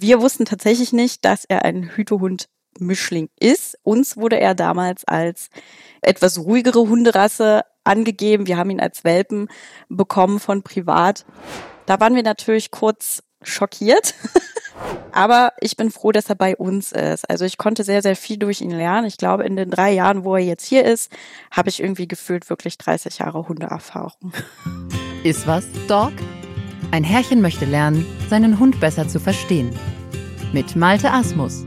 Wir wussten tatsächlich nicht, dass er ein Hütehund-Mischling ist. Uns wurde er damals als etwas ruhigere Hunderasse angegeben. Wir haben ihn als Welpen bekommen von privat. Da waren wir natürlich kurz schockiert. Aber ich bin froh, dass er bei uns ist. Also ich konnte sehr, sehr viel durch ihn lernen. Ich glaube, in den drei Jahren, wo er jetzt hier ist, habe ich irgendwie gefühlt wirklich 30 Jahre Hundeerfahrung. Ist was, Dog? Ein Herrchen möchte lernen, seinen Hund besser zu verstehen. Mit Malte Asmus.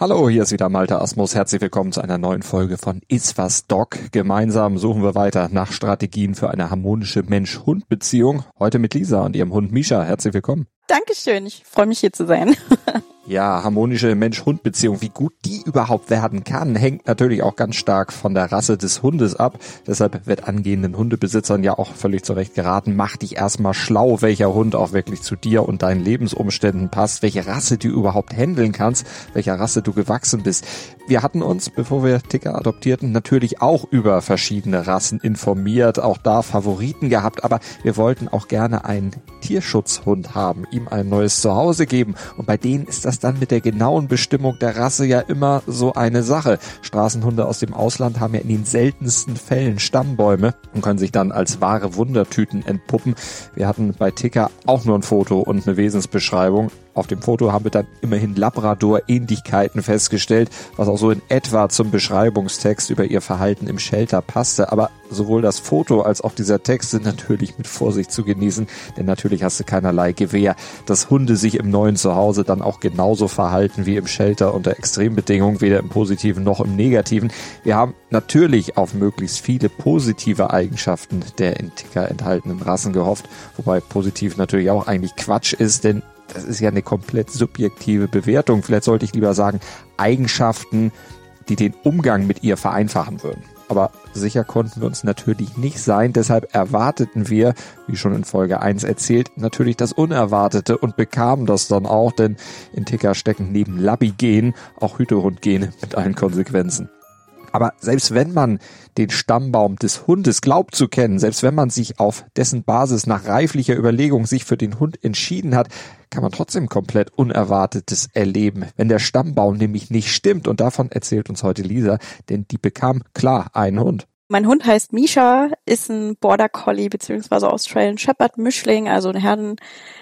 Hallo, hier ist wieder Malte Asmus. Herzlich willkommen zu einer neuen Folge von Iswas Dog. Gemeinsam suchen wir weiter nach Strategien für eine harmonische Mensch-Hund-Beziehung. Heute mit Lisa und ihrem Hund Misha. Herzlich willkommen. Dankeschön, ich freue mich hier zu sein. Ja, harmonische Mensch-Hund-Beziehung, wie gut die überhaupt werden kann, hängt natürlich auch ganz stark von der Rasse des Hundes ab. Deshalb wird angehenden Hundebesitzern ja auch völlig zurecht geraten, mach dich erstmal schlau, welcher Hund auch wirklich zu dir und deinen Lebensumständen passt, welche Rasse du überhaupt handeln kannst, welcher Rasse du gewachsen bist. Wir hatten uns, bevor wir Ticker adoptierten, natürlich auch über verschiedene Rassen informiert, auch da Favoriten gehabt, aber wir wollten auch gerne einen Tierschutzhund haben, ihm ein neues Zuhause geben und bei denen ist das dann mit der genauen Bestimmung der Rasse ja immer so eine Sache. Straßenhunde aus dem Ausland haben ja in den seltensten Fällen Stammbäume und können sich dann als wahre Wundertüten entpuppen. Wir hatten bei Ticker auch nur ein Foto und eine Wesensbeschreibung. Auf dem Foto haben wir dann immerhin Labrador-Ähnlichkeiten festgestellt, was auch so in etwa zum Beschreibungstext über ihr Verhalten im Shelter passte. Aber sowohl das Foto als auch dieser Text sind natürlich mit Vorsicht zu genießen, denn natürlich hast du keinerlei Gewähr, dass Hunde sich im neuen Zuhause dann auch genauso verhalten wie im Shelter unter Extrembedingungen, weder im positiven noch im negativen. Wir haben natürlich auf möglichst viele positive Eigenschaften der in Ticker enthaltenen Rassen gehofft, wobei positiv natürlich auch eigentlich Quatsch ist, denn das ist ja eine komplett subjektive Bewertung. Vielleicht sollte ich lieber sagen, Eigenschaften, die den Umgang mit ihr vereinfachen würden. Aber sicher konnten wir uns natürlich nicht sein. Deshalb erwarteten wir, wie schon in Folge 1 erzählt, natürlich das Unerwartete und bekamen das dann auch, denn in Ticker stecken neben Labby-Gen auch Hütehund-Gene mit allen Konsequenzen. Aber selbst wenn man den Stammbaum des Hundes glaubt zu kennen, selbst wenn man sich auf dessen Basis nach reiflicher Überlegung sich für den Hund entschieden hat, kann man trotzdem komplett Unerwartetes erleben, wenn der Stammbaum nämlich nicht stimmt. Und davon erzählt uns heute Lisa, denn die bekam klar einen Hund. Mein Hund heißt Misha, ist ein Border Collie beziehungsweise Australian Shepherd Mischling, also ein Herden,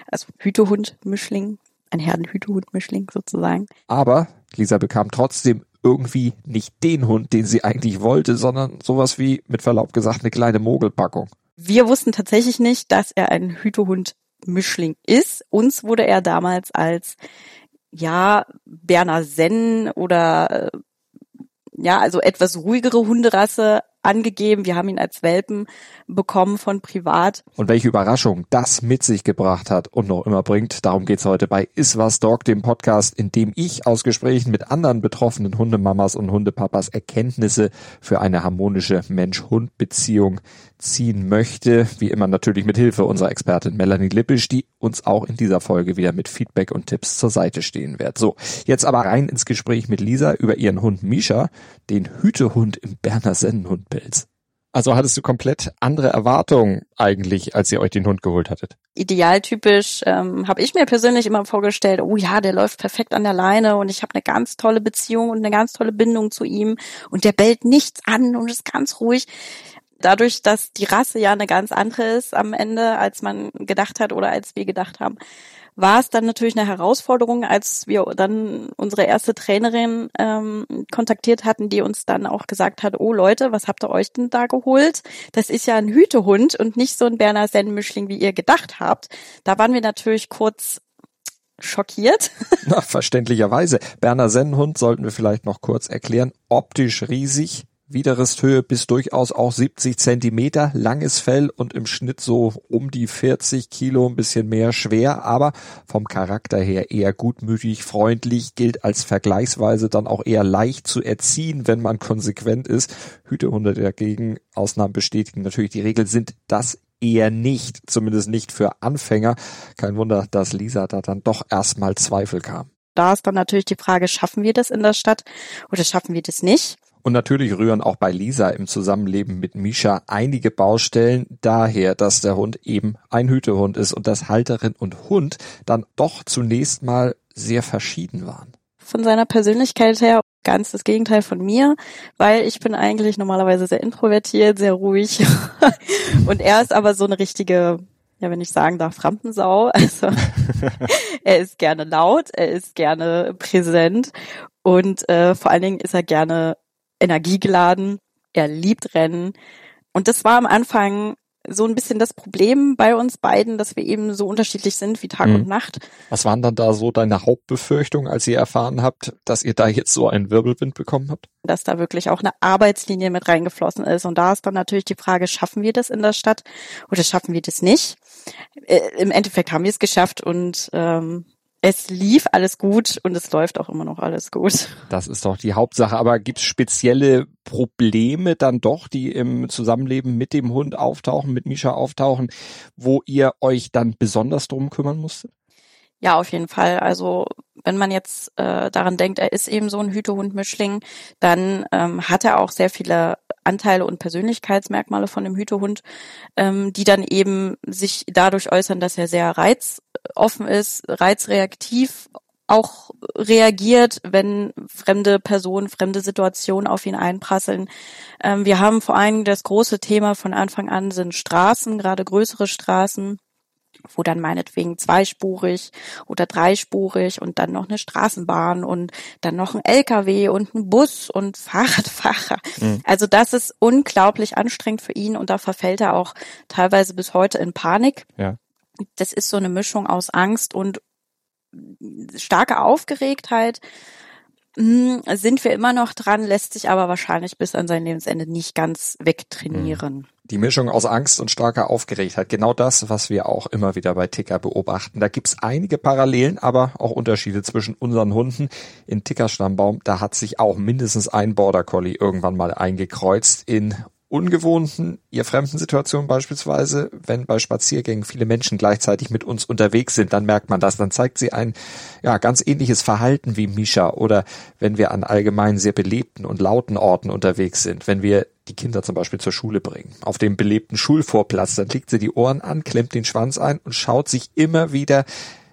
also Hütehund Mischling, ein Herdenhütehund Mischling sozusagen. Aber Lisa bekam trotzdem irgendwie nicht den Hund, den sie eigentlich wollte, sondern sowas wie, mit Verlaub gesagt, eine kleine Mogelpackung. Wir wussten tatsächlich nicht, dass er ein Hütehund Mischling ist. Uns wurde er damals als ja Berner Senn oder äh, ja, also etwas ruhigere Hunderasse angegeben. Wir haben ihn als Welpen bekommen von privat. Und welche Überraschung das mit sich gebracht hat und noch immer bringt, darum geht's heute bei Iswas Dog, dem Podcast, in dem ich aus Gesprächen mit anderen betroffenen Hundemamas und Hundepapas Erkenntnisse für eine harmonische Mensch-Hund-Beziehung ziehen möchte. Wie immer natürlich mit Hilfe unserer Expertin Melanie Lippisch, die uns auch in dieser Folge wieder mit Feedback und Tipps zur Seite stehen wird. So, jetzt aber rein ins Gespräch mit Lisa über ihren Hund Misha, den Hütehund im Berner Sennenhundpelz. Also hattest du komplett andere Erwartungen eigentlich, als ihr euch den Hund geholt hattet? Idealtypisch ähm, habe ich mir persönlich immer vorgestellt, oh ja, der läuft perfekt an der Leine und ich habe eine ganz tolle Beziehung und eine ganz tolle Bindung zu ihm und der bellt nichts an und ist ganz ruhig. Dadurch, dass die Rasse ja eine ganz andere ist am Ende, als man gedacht hat oder als wir gedacht haben, war es dann natürlich eine Herausforderung, als wir dann unsere erste Trainerin ähm, kontaktiert hatten, die uns dann auch gesagt hat, oh Leute, was habt ihr euch denn da geholt? Das ist ja ein Hütehund und nicht so ein Berner Sennmischling, wie ihr gedacht habt. Da waren wir natürlich kurz schockiert. Na, verständlicherweise. Berner Sennenhund sollten wir vielleicht noch kurz erklären. Optisch riesig, Widerristhöhe bis durchaus auch 70 Zentimeter, langes Fell und im Schnitt so um die 40 Kilo, ein bisschen mehr schwer, aber vom Charakter her eher gutmütig, freundlich, gilt als vergleichsweise dann auch eher leicht zu erziehen, wenn man konsequent ist. Hütehunde dagegen, Ausnahmen bestätigen natürlich die Regel, sind das eher nicht, zumindest nicht für Anfänger. Kein Wunder, dass Lisa da dann doch erstmal Zweifel kam. Da ist dann natürlich die Frage, schaffen wir das in der Stadt oder schaffen wir das nicht? Und natürlich rühren auch bei Lisa im Zusammenleben mit Misha einige Baustellen daher, dass der Hund eben ein Hütehund ist und dass Halterin und Hund dann doch zunächst mal sehr verschieden waren. Von seiner Persönlichkeit her ganz das Gegenteil von mir, weil ich bin eigentlich normalerweise sehr introvertiert, sehr ruhig und er ist aber so eine richtige ja, wenn ich sagen darf, Rampensau. Also er ist gerne laut, er ist gerne präsent und äh, vor allen Dingen ist er gerne energiegeladen. Er liebt Rennen. Und das war am Anfang so ein bisschen das Problem bei uns beiden, dass wir eben so unterschiedlich sind wie Tag mhm. und Nacht. Was waren dann da so deine Hauptbefürchtungen, als ihr erfahren habt, dass ihr da jetzt so einen Wirbelwind bekommen habt? Dass da wirklich auch eine Arbeitslinie mit reingeflossen ist. Und da ist dann natürlich die Frage, schaffen wir das in der Stadt oder schaffen wir das nicht? Äh, Im Endeffekt haben wir es geschafft und ähm, es lief alles gut und es läuft auch immer noch alles gut. Das ist doch die Hauptsache. Aber gibt es spezielle Probleme dann doch, die im Zusammenleben mit dem Hund auftauchen, mit Misha auftauchen, wo ihr euch dann besonders drum kümmern musstet? Ja, auf jeden Fall. Also wenn man jetzt äh, daran denkt, er ist eben so ein Hütehund-Mischling, dann ähm, hat er auch sehr viele Anteile und Persönlichkeitsmerkmale von dem Hütehund, ähm, die dann eben sich dadurch äußern, dass er sehr reizoffen ist, reizreaktiv auch reagiert, wenn fremde Personen, fremde Situationen auf ihn einprasseln. Ähm, wir haben vor allem das große Thema von Anfang an sind Straßen, gerade größere Straßen wo dann meinetwegen zweispurig oder dreispurig und dann noch eine Straßenbahn und dann noch ein LKW und ein Bus und Fahrradfahrer. Mhm. Also das ist unglaublich anstrengend für ihn und da verfällt er auch teilweise bis heute in Panik. Ja. Das ist so eine Mischung aus Angst und starke Aufgeregtheit hm, sind wir immer noch dran, lässt sich aber wahrscheinlich bis an sein Lebensende nicht ganz wegtrainieren. Die Mischung aus Angst und starker Aufgeregtheit, genau das, was wir auch immer wieder bei Ticker beobachten. Da gibt's einige Parallelen, aber auch Unterschiede zwischen unseren Hunden. In Tickers Stammbaum, da hat sich auch mindestens ein Border Collie irgendwann mal eingekreuzt in ungewohnten, ihr fremden Situationen beispielsweise, wenn bei Spaziergängen viele Menschen gleichzeitig mit uns unterwegs sind, dann merkt man das, dann zeigt sie ein ja ganz ähnliches Verhalten wie Misha oder wenn wir an allgemein sehr belebten und lauten Orten unterwegs sind, wenn wir die Kinder zum Beispiel zur Schule bringen. Auf dem belebten Schulvorplatz, dann legt sie die Ohren an, klemmt den Schwanz ein und schaut sich immer wieder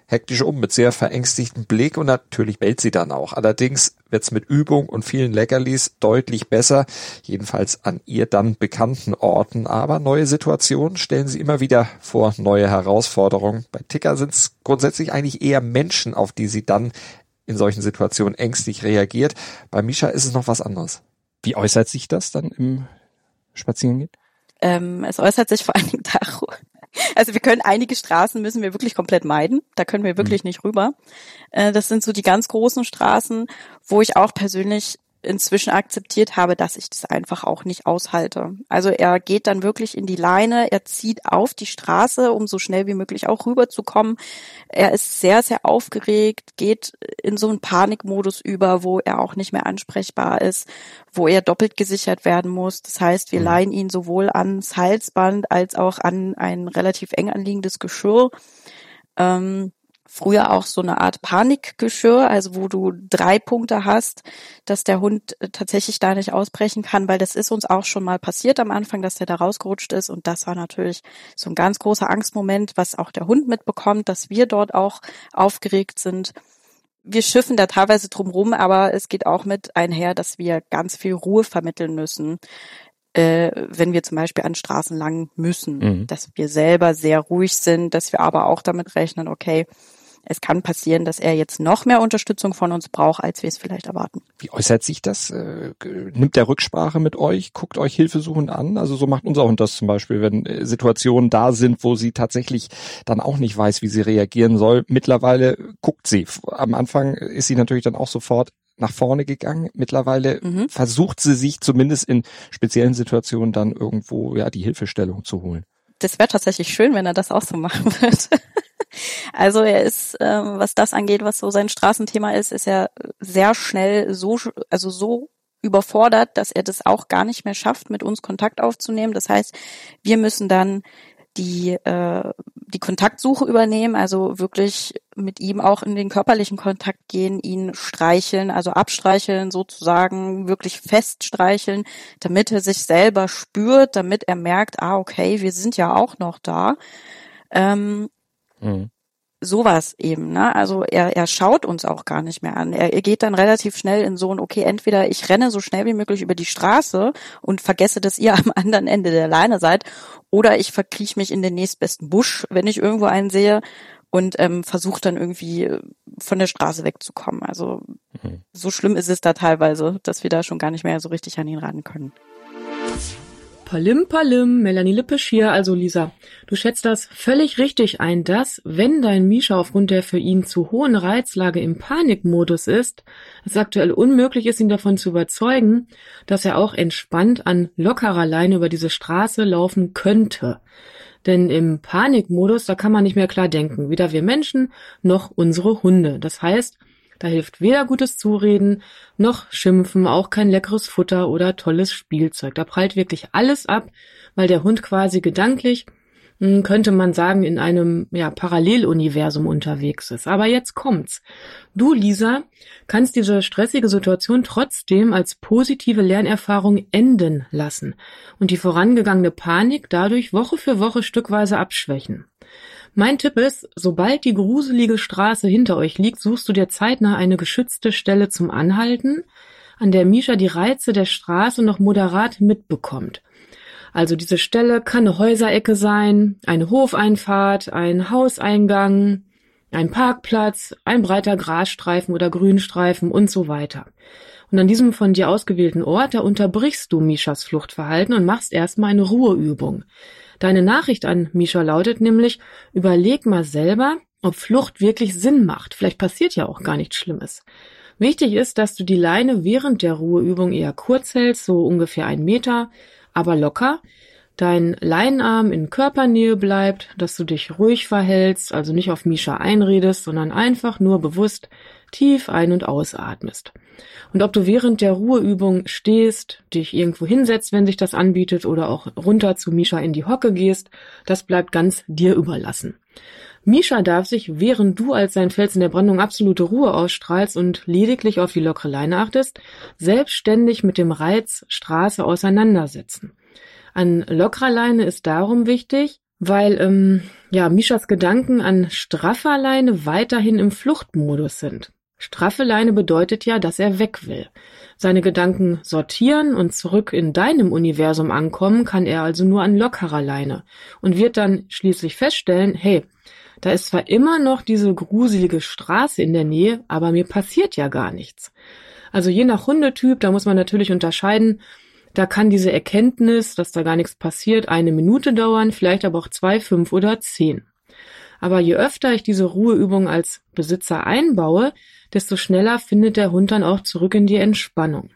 hektisch um mit sehr verängstigtem Blick und natürlich bellt sie dann auch. Allerdings wird's mit Übung und vielen Leckerlis deutlich besser, jedenfalls an ihr dann bekannten Orten. Aber neue Situationen stellen sie immer wieder vor neue Herausforderungen. Bei Ticker sind's grundsätzlich eigentlich eher Menschen, auf die sie dann in solchen Situationen ängstlich reagiert. Bei Misha ist es noch was anderes. Wie äußert sich das dann im Spazierengehen? Ähm, es äußert sich vor allen Dingen also wir können einige Straßen müssen wir wirklich komplett meiden. Da können wir wirklich mhm. nicht rüber. Äh, das sind so die ganz großen Straßen, wo ich auch persönlich inzwischen akzeptiert habe, dass ich das einfach auch nicht aushalte. Also er geht dann wirklich in die Leine, er zieht auf die Straße, um so schnell wie möglich auch rüberzukommen. Er ist sehr, sehr aufgeregt, geht in so einen Panikmodus über, wo er auch nicht mehr ansprechbar ist, wo er doppelt gesichert werden muss. Das heißt, wir mhm. leihen ihn sowohl ans Halsband als auch an ein relativ eng anliegendes Geschirr. Ähm, früher auch so eine Art Panikgeschirr, also wo du drei Punkte hast, dass der Hund äh, tatsächlich da nicht ausbrechen kann, weil das ist uns auch schon mal passiert am Anfang, dass der da rausgerutscht ist und das war natürlich so ein ganz großer Angstmoment, was auch der Hund mitbekommt, dass wir dort auch aufgeregt sind. Wir schiffen da teilweise drum aber es geht auch mit einher, dass wir ganz viel Ruhe vermitteln müssen äh, wenn wir zum Beispiel an Straßen lang müssen, mhm. dass wir selber sehr ruhig sind, dass wir aber auch damit rechnen, okay, es kann passieren, dass er jetzt noch mehr Unterstützung von uns braucht, als wir es vielleicht erwarten. Wie äußert sich das? Äh, nimmt der Rücksprache mit euch? Guckt euch hilfesuchend an? Also so macht unser Hund das zum Beispiel, wenn äh, Situationen da sind, wo sie tatsächlich dann auch nicht weiß, wie sie reagieren soll. Mittlerweile guckt sie. Am Anfang ist sie natürlich dann auch sofort nach vorne gegangen. Mittlerweile mhm. versucht sie sich zumindest in speziellen Situationen dann irgendwo ja die Hilfestellung zu holen. Das wäre tatsächlich schön, wenn er das auch so machen würde. Also er ist, ähm, was das angeht, was so sein Straßenthema ist, ist er sehr schnell so, also so überfordert, dass er das auch gar nicht mehr schafft, mit uns Kontakt aufzunehmen. Das heißt, wir müssen dann die äh, die Kontaktsuche übernehmen, also wirklich mit ihm auch in den körperlichen Kontakt gehen, ihn streicheln, also abstreicheln sozusagen, wirklich feststreicheln, damit er sich selber spürt, damit er merkt, ah okay, wir sind ja auch noch da. Ähm, mhm sowas eben, ne? Also er, er schaut uns auch gar nicht mehr an. Er, er geht dann relativ schnell in so ein, okay, entweder ich renne so schnell wie möglich über die Straße und vergesse, dass ihr am anderen Ende der Leine seid, oder ich verkriech mich in den nächstbesten Busch, wenn ich irgendwo einen sehe und ähm, versuche dann irgendwie von der Straße wegzukommen. Also mhm. so schlimm ist es da teilweise, dass wir da schon gar nicht mehr so richtig an ihn ran können. Palim Palim, Melanie Lippisch hier. Also Lisa, du schätzt das völlig richtig ein, dass, wenn dein Misha aufgrund der für ihn zu hohen Reizlage im Panikmodus ist, es aktuell unmöglich ist, ihn davon zu überzeugen, dass er auch entspannt an lockerer Leine über diese Straße laufen könnte. Denn im Panikmodus, da kann man nicht mehr klar denken, weder wir Menschen noch unsere Hunde. Das heißt, da hilft weder gutes Zureden noch Schimpfen, auch kein leckeres Futter oder tolles Spielzeug. Da prallt wirklich alles ab, weil der Hund quasi gedanklich hm, könnte man sagen, in einem ja, Paralleluniversum unterwegs ist. Aber jetzt kommt's. Du, Lisa, kannst diese stressige Situation trotzdem als positive Lernerfahrung enden lassen und die vorangegangene Panik dadurch Woche für Woche stückweise abschwächen. Mein Tipp ist, sobald die gruselige Straße hinter euch liegt, suchst du dir zeitnah eine geschützte Stelle zum Anhalten, an der Misha die Reize der Straße noch moderat mitbekommt. Also diese Stelle kann eine Häuserecke sein, eine Hofeinfahrt, ein Hauseingang, ein Parkplatz, ein breiter Grasstreifen oder Grünstreifen und so weiter. Und an diesem von dir ausgewählten Ort, da unterbrichst du Mishas Fluchtverhalten und machst erstmal eine Ruheübung. Deine Nachricht an Misha lautet nämlich, überleg mal selber, ob Flucht wirklich Sinn macht. Vielleicht passiert ja auch gar nichts Schlimmes. Wichtig ist, dass du die Leine während der Ruheübung eher kurz hältst, so ungefähr ein Meter, aber locker. Dein Leinenarm in Körpernähe bleibt, dass du dich ruhig verhältst, also nicht auf Misha einredest, sondern einfach nur bewusst tief ein- und ausatmest. Und ob du während der Ruheübung stehst, dich irgendwo hinsetzt, wenn sich das anbietet, oder auch runter zu Misha in die Hocke gehst, das bleibt ganz dir überlassen. Misha darf sich, während du als sein Fels in der Brandung absolute Ruhe ausstrahlst und lediglich auf die lockere Leine achtest, selbstständig mit dem Reiz Straße auseinandersetzen. An lockerer Leine ist darum wichtig, weil ähm, ja Mishas Gedanken an straffer Leine weiterhin im Fluchtmodus sind. Straffe Leine bedeutet ja, dass er weg will. Seine Gedanken sortieren und zurück in deinem Universum ankommen kann er also nur an lockerer Leine und wird dann schließlich feststellen, hey, da ist zwar immer noch diese gruselige Straße in der Nähe, aber mir passiert ja gar nichts. Also je nach Hundetyp, da muss man natürlich unterscheiden, da kann diese Erkenntnis, dass da gar nichts passiert, eine Minute dauern, vielleicht aber auch zwei, fünf oder zehn. Aber je öfter ich diese Ruheübung als Besitzer einbaue, desto schneller findet der Hund dann auch zurück in die Entspannung.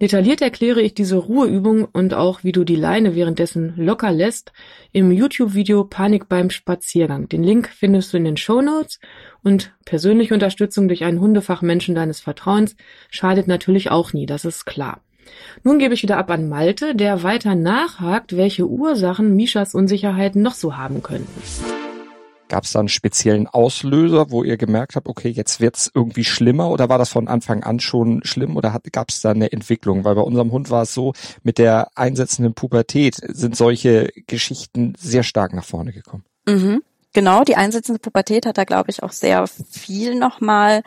Detailliert erkläre ich diese Ruheübung und auch, wie du die Leine währenddessen locker lässt, im YouTube-Video Panik beim Spaziergang. Den Link findest du in den Show Notes und persönliche Unterstützung durch einen Hundefachmenschen deines Vertrauens schadet natürlich auch nie, das ist klar. Nun gebe ich wieder ab an Malte, der weiter nachhakt, welche Ursachen Mishas Unsicherheiten noch so haben könnten. Gab es da einen speziellen Auslöser, wo ihr gemerkt habt, okay, jetzt wird's irgendwie schlimmer oder war das von Anfang an schon schlimm oder gab es da eine Entwicklung? Weil bei unserem Hund war es so, mit der einsetzenden Pubertät sind solche Geschichten sehr stark nach vorne gekommen. Mhm. Genau, die einsetzende Pubertät hat da, glaube ich, auch sehr viel nochmal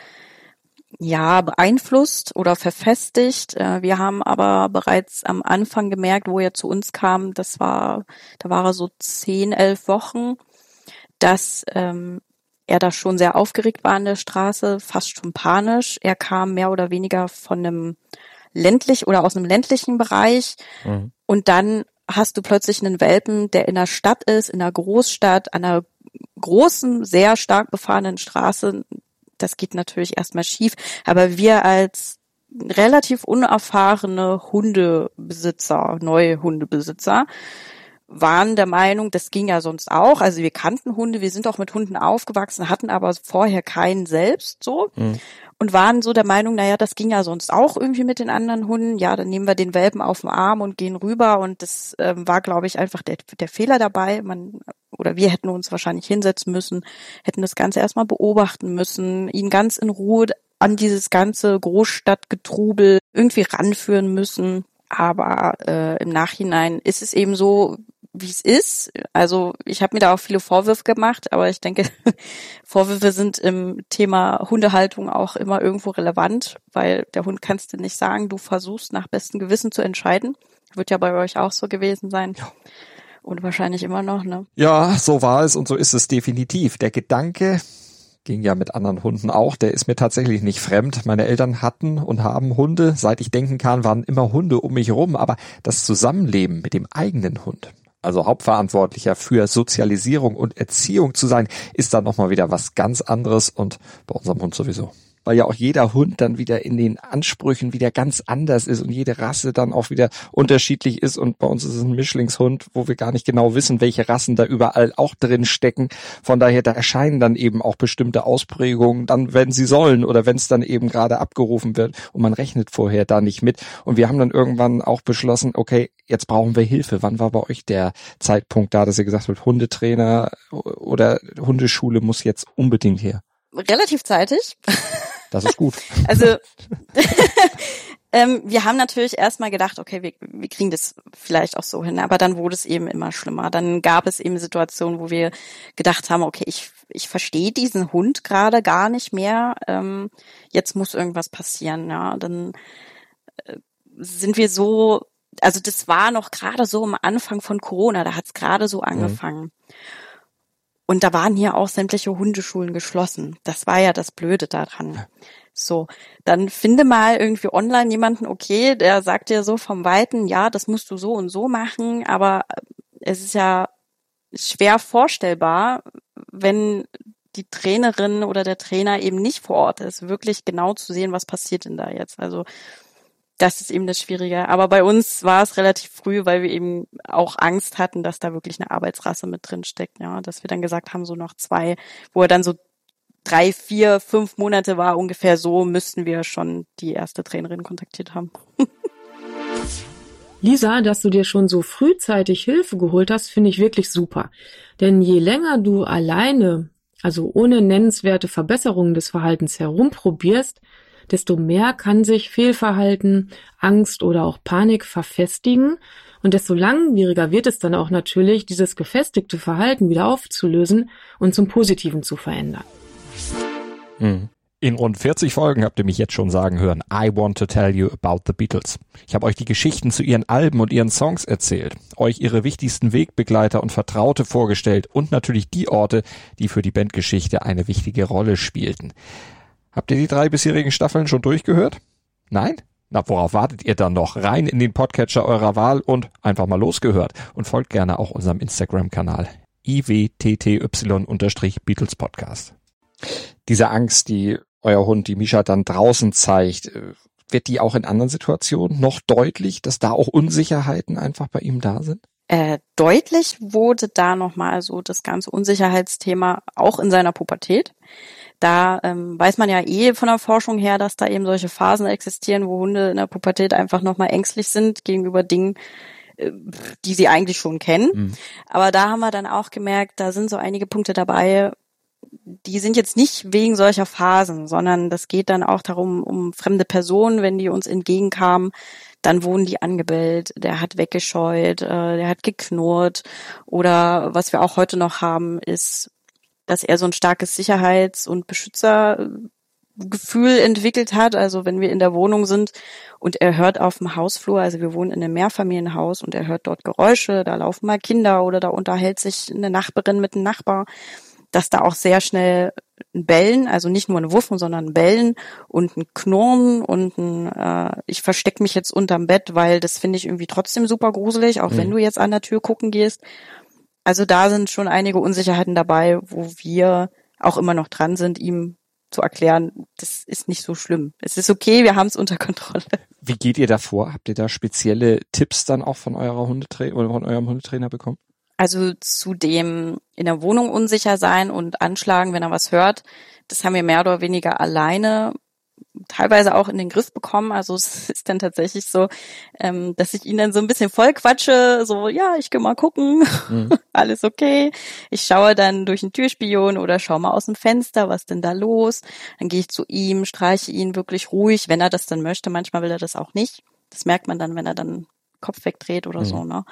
ja, beeinflusst oder verfestigt. Äh, wir haben aber bereits am Anfang gemerkt, wo er zu uns kam, das war, da war er so zehn, elf Wochen dass ähm, er da schon sehr aufgeregt war an der Straße, fast schon panisch. Er kam mehr oder weniger von einem ländlich oder aus einem ländlichen Bereich mhm. und dann hast du plötzlich einen Welpen, der in der Stadt ist, in einer Großstadt, an einer großen, sehr stark befahrenen Straße. Das geht natürlich erstmal schief, aber wir als relativ unerfahrene Hundebesitzer, neue Hundebesitzer, waren der Meinung, das ging ja sonst auch. Also wir kannten Hunde, wir sind auch mit Hunden aufgewachsen, hatten aber vorher keinen selbst so mhm. und waren so der Meinung, naja, das ging ja sonst auch irgendwie mit den anderen Hunden. Ja, dann nehmen wir den Welpen auf den Arm und gehen rüber und das ähm, war, glaube ich, einfach der, der Fehler dabei. Man oder wir hätten uns wahrscheinlich hinsetzen müssen, hätten das Ganze erstmal beobachten müssen, ihn ganz in Ruhe an dieses ganze Großstadtgetrubel irgendwie ranführen müssen. Aber äh, im Nachhinein ist es eben so, wie es ist. Also ich habe mir da auch viele Vorwürfe gemacht, aber ich denke, Vorwürfe sind im Thema Hundehaltung auch immer irgendwo relevant, weil der Hund kannst du nicht sagen, du versuchst nach bestem Gewissen zu entscheiden. Wird ja bei euch auch so gewesen sein. Ja. Und wahrscheinlich immer noch, ne? Ja, so war es und so ist es definitiv. Der Gedanke, ging ja mit anderen Hunden auch, der ist mir tatsächlich nicht fremd. Meine Eltern hatten und haben Hunde. Seit ich denken kann, waren immer Hunde um mich rum. Aber das Zusammenleben mit dem eigenen Hund, also Hauptverantwortlicher für Sozialisierung und Erziehung zu sein, ist dann nochmal wieder was ganz anderes und bei unserem Hund sowieso weil ja auch jeder Hund dann wieder in den Ansprüchen wieder ganz anders ist und jede Rasse dann auch wieder unterschiedlich ist. Und bei uns ist es ein Mischlingshund, wo wir gar nicht genau wissen, welche Rassen da überall auch drin stecken. Von daher, da erscheinen dann eben auch bestimmte Ausprägungen, dann wenn sie sollen oder wenn es dann eben gerade abgerufen wird und man rechnet vorher da nicht mit. Und wir haben dann irgendwann auch beschlossen, okay, jetzt brauchen wir Hilfe. Wann war bei euch der Zeitpunkt da, dass ihr gesagt habt, Hundetrainer oder Hundeschule muss jetzt unbedingt her? Relativ zeitig. Das ist gut. also ähm, wir haben natürlich erstmal gedacht, okay, wir, wir kriegen das vielleicht auch so hin, aber dann wurde es eben immer schlimmer. Dann gab es eben Situationen, wo wir gedacht haben, okay, ich, ich verstehe diesen Hund gerade gar nicht mehr. Ähm, jetzt muss irgendwas passieren. Ja, dann äh, sind wir so, also das war noch gerade so am Anfang von Corona, da hat es gerade so mhm. angefangen. Mhm. Und da waren hier auch sämtliche Hundeschulen geschlossen. Das war ja das Blöde daran. So, dann finde mal irgendwie online jemanden, okay, der sagt dir so vom Weiten, ja, das musst du so und so machen, aber es ist ja schwer vorstellbar, wenn die Trainerin oder der Trainer eben nicht vor Ort ist, wirklich genau zu sehen, was passiert denn da jetzt. Also das ist eben das Schwierige. Aber bei uns war es relativ früh, weil wir eben auch Angst hatten, dass da wirklich eine Arbeitsrasse mit drin steckt. Ja, dass wir dann gesagt haben, so noch zwei, wo er dann so drei, vier, fünf Monate war, ungefähr so, müssten wir schon die erste Trainerin kontaktiert haben. Lisa, dass du dir schon so frühzeitig Hilfe geholt hast, finde ich wirklich super. Denn je länger du alleine, also ohne nennenswerte Verbesserungen des Verhaltens herumprobierst, desto mehr kann sich Fehlverhalten, Angst oder auch Panik verfestigen und desto langwieriger wird es dann auch natürlich, dieses gefestigte Verhalten wieder aufzulösen und zum Positiven zu verändern. Hm. In rund 40 Folgen habt ihr mich jetzt schon sagen hören, I want to tell you about the Beatles. Ich habe euch die Geschichten zu ihren Alben und ihren Songs erzählt, euch ihre wichtigsten Wegbegleiter und Vertraute vorgestellt und natürlich die Orte, die für die Bandgeschichte eine wichtige Rolle spielten. Habt ihr die drei bisherigen Staffeln schon durchgehört? Nein? Na, worauf wartet ihr dann noch? Rein in den Podcatcher eurer Wahl und einfach mal losgehört. Und folgt gerne auch unserem Instagram-Kanal iwtty-Beatles Podcast. Diese Angst, die euer Hund, die Misha dann draußen zeigt, äh, wird die auch in anderen Situationen noch deutlich, dass da auch Unsicherheiten einfach bei ihm da sind? Äh, deutlich wurde da nochmal so das ganze Unsicherheitsthema auch in seiner Pubertät. Da ähm, weiß man ja eh von der Forschung her, dass da eben solche Phasen existieren, wo Hunde in der Pubertät einfach nochmal ängstlich sind gegenüber Dingen, äh, die sie eigentlich schon kennen. Mhm. Aber da haben wir dann auch gemerkt, da sind so einige Punkte dabei, die sind jetzt nicht wegen solcher Phasen, sondern das geht dann auch darum, um fremde Personen, wenn die uns entgegenkamen, dann wurden die angebellt, der hat weggescheut, äh, der hat geknurrt oder was wir auch heute noch haben, ist dass er so ein starkes Sicherheits- und Beschützergefühl entwickelt hat. Also wenn wir in der Wohnung sind und er hört auf dem Hausflur, also wir wohnen in einem Mehrfamilienhaus und er hört dort Geräusche, da laufen mal Kinder oder da unterhält sich eine Nachbarin mit einem Nachbar, dass da auch sehr schnell ein Bellen, also nicht nur ein Wuffen, sondern ein Bellen und ein Knurren und ein äh, ich verstecke mich jetzt unterm Bett, weil das finde ich irgendwie trotzdem super gruselig, auch mhm. wenn du jetzt an der Tür gucken gehst. Also da sind schon einige Unsicherheiten dabei, wo wir auch immer noch dran sind, ihm zu erklären, das ist nicht so schlimm. Es ist okay, wir haben es unter Kontrolle. Wie geht ihr da vor? Habt ihr da spezielle Tipps dann auch von eurer Hundetrainer oder von eurem Hundetrainer bekommen? Also zu dem in der Wohnung unsicher sein und anschlagen, wenn er was hört, das haben wir mehr oder weniger alleine teilweise auch in den Griff bekommen. Also es ist dann tatsächlich so, ähm, dass ich ihn dann so ein bisschen voll quatsche, so, ja, ich geh mal gucken, mhm. alles okay. Ich schaue dann durch den Türspion oder schaue mal aus dem Fenster, was denn da los. Dann gehe ich zu ihm, streiche ihn wirklich ruhig, wenn er das dann möchte. Manchmal will er das auch nicht. Das merkt man dann, wenn er dann Kopf wegdreht oder mhm. so, ne?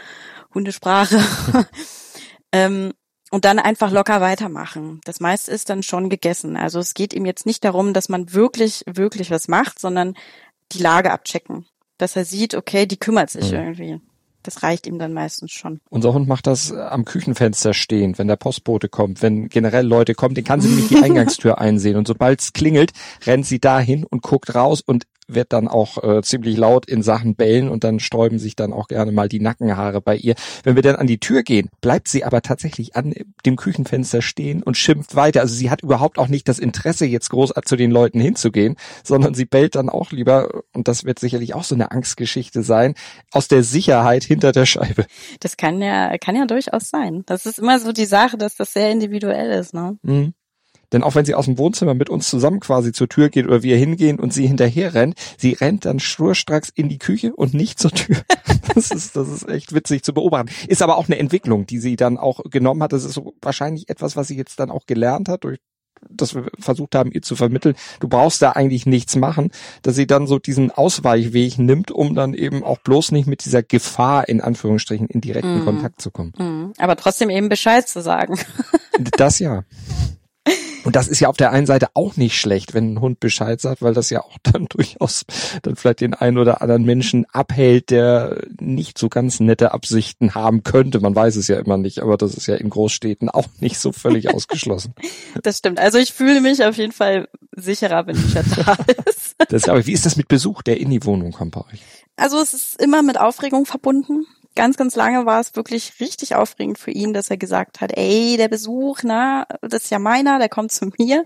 Hundesprache. ähm, und dann einfach locker weitermachen. Das meiste ist dann schon gegessen. Also es geht ihm jetzt nicht darum, dass man wirklich, wirklich was macht, sondern die Lage abchecken. Dass er sieht, okay, die kümmert sich mhm. irgendwie. Das reicht ihm dann meistens schon. Unser Hund macht das am Küchenfenster stehend, wenn der Postbote kommt, wenn generell Leute kommen, den kann sie nämlich die Eingangstür einsehen. Und sobald es klingelt, rennt sie dahin und guckt raus und wird dann auch äh, ziemlich laut in Sachen bellen und dann sträuben sich dann auch gerne mal die Nackenhaare bei ihr. Wenn wir dann an die Tür gehen, bleibt sie aber tatsächlich an dem Küchenfenster stehen und schimpft weiter. Also sie hat überhaupt auch nicht das Interesse, jetzt groß zu den Leuten hinzugehen, sondern sie bellt dann auch lieber, und das wird sicherlich auch so eine Angstgeschichte sein, aus der Sicherheit hinter der Scheibe. Das kann ja, kann ja durchaus sein. Das ist immer so die Sache, dass das sehr individuell ist, ne? Mhm. Denn auch wenn sie aus dem Wohnzimmer mit uns zusammen quasi zur Tür geht oder wir hingehen und sie hinterher rennt, sie rennt dann schnurstracks in die Küche und nicht zur Tür. Das ist, das ist echt witzig zu beobachten. Ist aber auch eine Entwicklung, die sie dann auch genommen hat. Das ist wahrscheinlich etwas, was sie jetzt dann auch gelernt hat durch dass wir versucht haben, ihr zu vermitteln, du brauchst da eigentlich nichts machen, dass sie dann so diesen Ausweichweg nimmt, um dann eben auch bloß nicht mit dieser Gefahr in Anführungsstrichen in direkten mm. Kontakt zu kommen. Mm. Aber trotzdem eben Bescheid zu sagen. Das ja. Und das ist ja auf der einen Seite auch nicht schlecht, wenn ein Hund Bescheid sagt, weil das ja auch dann durchaus dann vielleicht den einen oder anderen Menschen abhält, der nicht so ganz nette Absichten haben könnte. Man weiß es ja immer nicht, aber das ist ja in Großstädten auch nicht so völlig ausgeschlossen. Das stimmt. Also ich fühle mich auf jeden Fall sicherer, wenn Micha da ist. Das, aber wie ist das mit Besuch, der in die Wohnung kommt bei euch? Also es ist immer mit Aufregung verbunden ganz, ganz lange war es wirklich richtig aufregend für ihn, dass er gesagt hat, ey, der Besuch, na, das ist ja meiner, der kommt zu mir.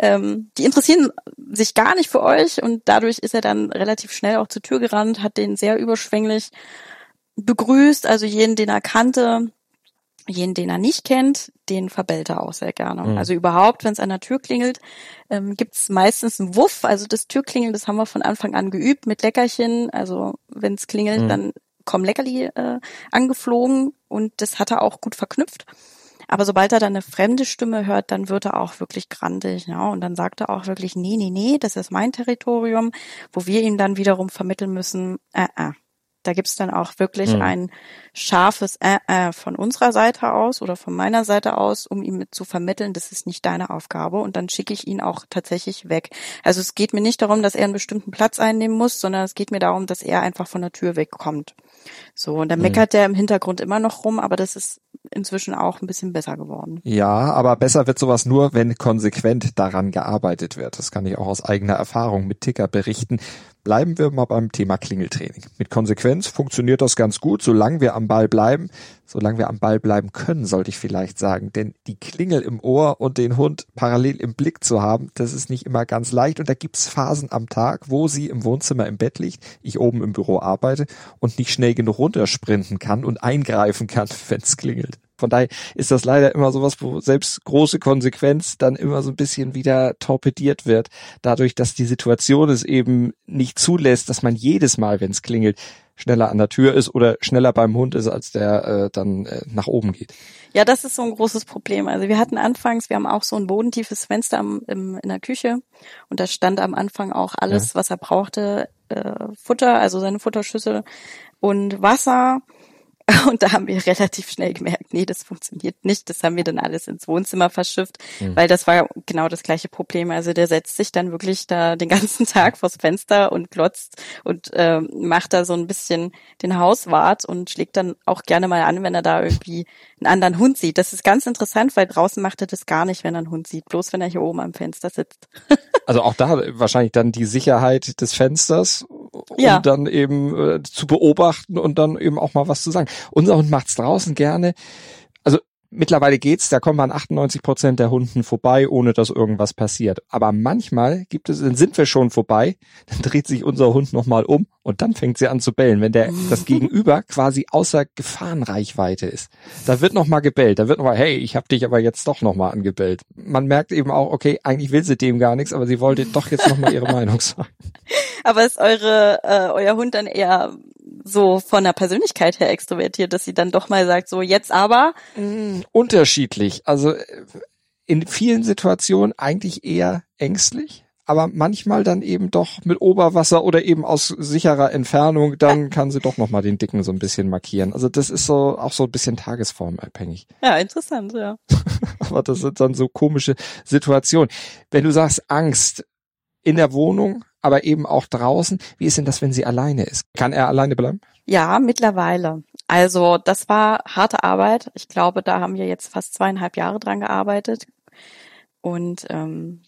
Ähm, die interessieren sich gar nicht für euch und dadurch ist er dann relativ schnell auch zur Tür gerannt, hat den sehr überschwänglich begrüßt, also jeden, den er kannte, jeden, den er nicht kennt, den verbellt er auch sehr gerne. Mhm. Also überhaupt, wenn es an der Tür klingelt, ähm, gibt es meistens einen Wuff. Also das Türklingeln, das haben wir von Anfang an geübt mit Leckerchen. Also wenn es klingelt, mhm. dann kommen Leckerli äh, angeflogen und das hat er auch gut verknüpft. Aber sobald er dann eine fremde Stimme hört, dann wird er auch wirklich grandig, ja. Und dann sagt er auch wirklich, nee, nee, nee, das ist mein Territorium, wo wir ihm dann wiederum vermitteln müssen, äh, äh. Da gibt's dann auch wirklich mhm. ein scharfes äh, äh von unserer Seite aus oder von meiner Seite aus, um ihm zu vermitteln, das ist nicht deine Aufgabe. Und dann schicke ich ihn auch tatsächlich weg. Also es geht mir nicht darum, dass er einen bestimmten Platz einnehmen muss, sondern es geht mir darum, dass er einfach von der Tür wegkommt. So, und dann mhm. meckert der im Hintergrund immer noch rum, aber das ist inzwischen auch ein bisschen besser geworden. Ja, aber besser wird sowas nur, wenn konsequent daran gearbeitet wird. Das kann ich auch aus eigener Erfahrung mit Ticker berichten. Bleiben wir mal beim Thema Klingeltraining. Mit Konsequenz funktioniert das ganz gut, solange wir am Ball bleiben, solange wir am Ball bleiben können, sollte ich vielleicht sagen. Denn die Klingel im Ohr und den Hund parallel im Blick zu haben, das ist nicht immer ganz leicht. Und da gibt's Phasen am Tag, wo sie im Wohnzimmer im Bett liegt, ich oben im Büro arbeite und nicht schnell genug runtersprinten kann und eingreifen kann, wenn's klingelt. Von daher ist das leider immer sowas, wo selbst große Konsequenz dann immer so ein bisschen wieder torpediert wird, dadurch, dass die Situation es eben nicht zulässt, dass man jedes Mal, wenn es klingelt, schneller an der Tür ist oder schneller beim Hund ist, als der äh, dann äh, nach oben geht. Ja, das ist so ein großes Problem. Also wir hatten anfangs, wir haben auch so ein bodentiefes Fenster am, im, in der Küche und da stand am Anfang auch alles, ja. was er brauchte, äh, Futter, also seine Futterschüssel und Wasser Und da haben wir relativ schnell gemerkt, nee, das funktioniert nicht. Das haben wir dann alles ins Wohnzimmer verschifft, mhm. weil das war genau das gleiche Problem. Also der setzt sich dann wirklich da den ganzen Tag vors Fenster und glotzt und äh, macht da so ein bisschen den Hauswart und schlägt dann auch gerne mal an, wenn er da irgendwie einen anderen Hund sieht. Das ist ganz interessant, weil draußen macht er das gar nicht, wenn er einen Hund sieht, bloß wenn er hier oben am Fenster sitzt. also auch da wahrscheinlich dann die Sicherheit des Fensters um ja. dann eben äh, zu beobachten und dann eben auch mal was zu sagen. Unser Hund macht's draußen gerne. Mittlerweile geht's, da kommen wir an 98 Prozent der Hunden vorbei, ohne dass irgendwas passiert. Aber manchmal gibt es, dann sind wir schon vorbei, dann dreht sich unser Hund nochmal um und dann fängt sie an zu bellen, wenn der das Gegenüber quasi außer Gefahrenreichweite ist. Da wird nochmal gebellt, da wird nochmal, hey, ich hab dich aber jetzt doch nochmal angebellt. Man merkt eben auch, okay, eigentlich will sie dem gar nichts, aber sie wollte doch jetzt nochmal ihre Meinung sagen. Aber ist eure, äh, euer Hund dann eher so von der Persönlichkeit her extrovertiert, dass sie dann doch mal sagt, so jetzt aber? Mm, unterschiedlich. Also äh, in vielen Situationen eigentlich eher ängstlich, aber manchmal dann eben doch mit Oberwasser oder eben aus sicherer Entfernung, dann kann sie doch nochmal den Dicken so ein bisschen markieren. Also das ist so auch so ein bisschen tagesformabhängig. Ja, interessant, ja. aber das sind dann so komische Situationen. Wenn du sagst Angst in der Wohnung, aber eben auch draußen. Wie ist denn das, wenn sie alleine ist? Kann er alleine bleiben? Ja, mittlerweile. Also das war harte Arbeit. Ich glaube, da haben wir jetzt fast zweieinhalb Jahre dran gearbeitet. Und ähm,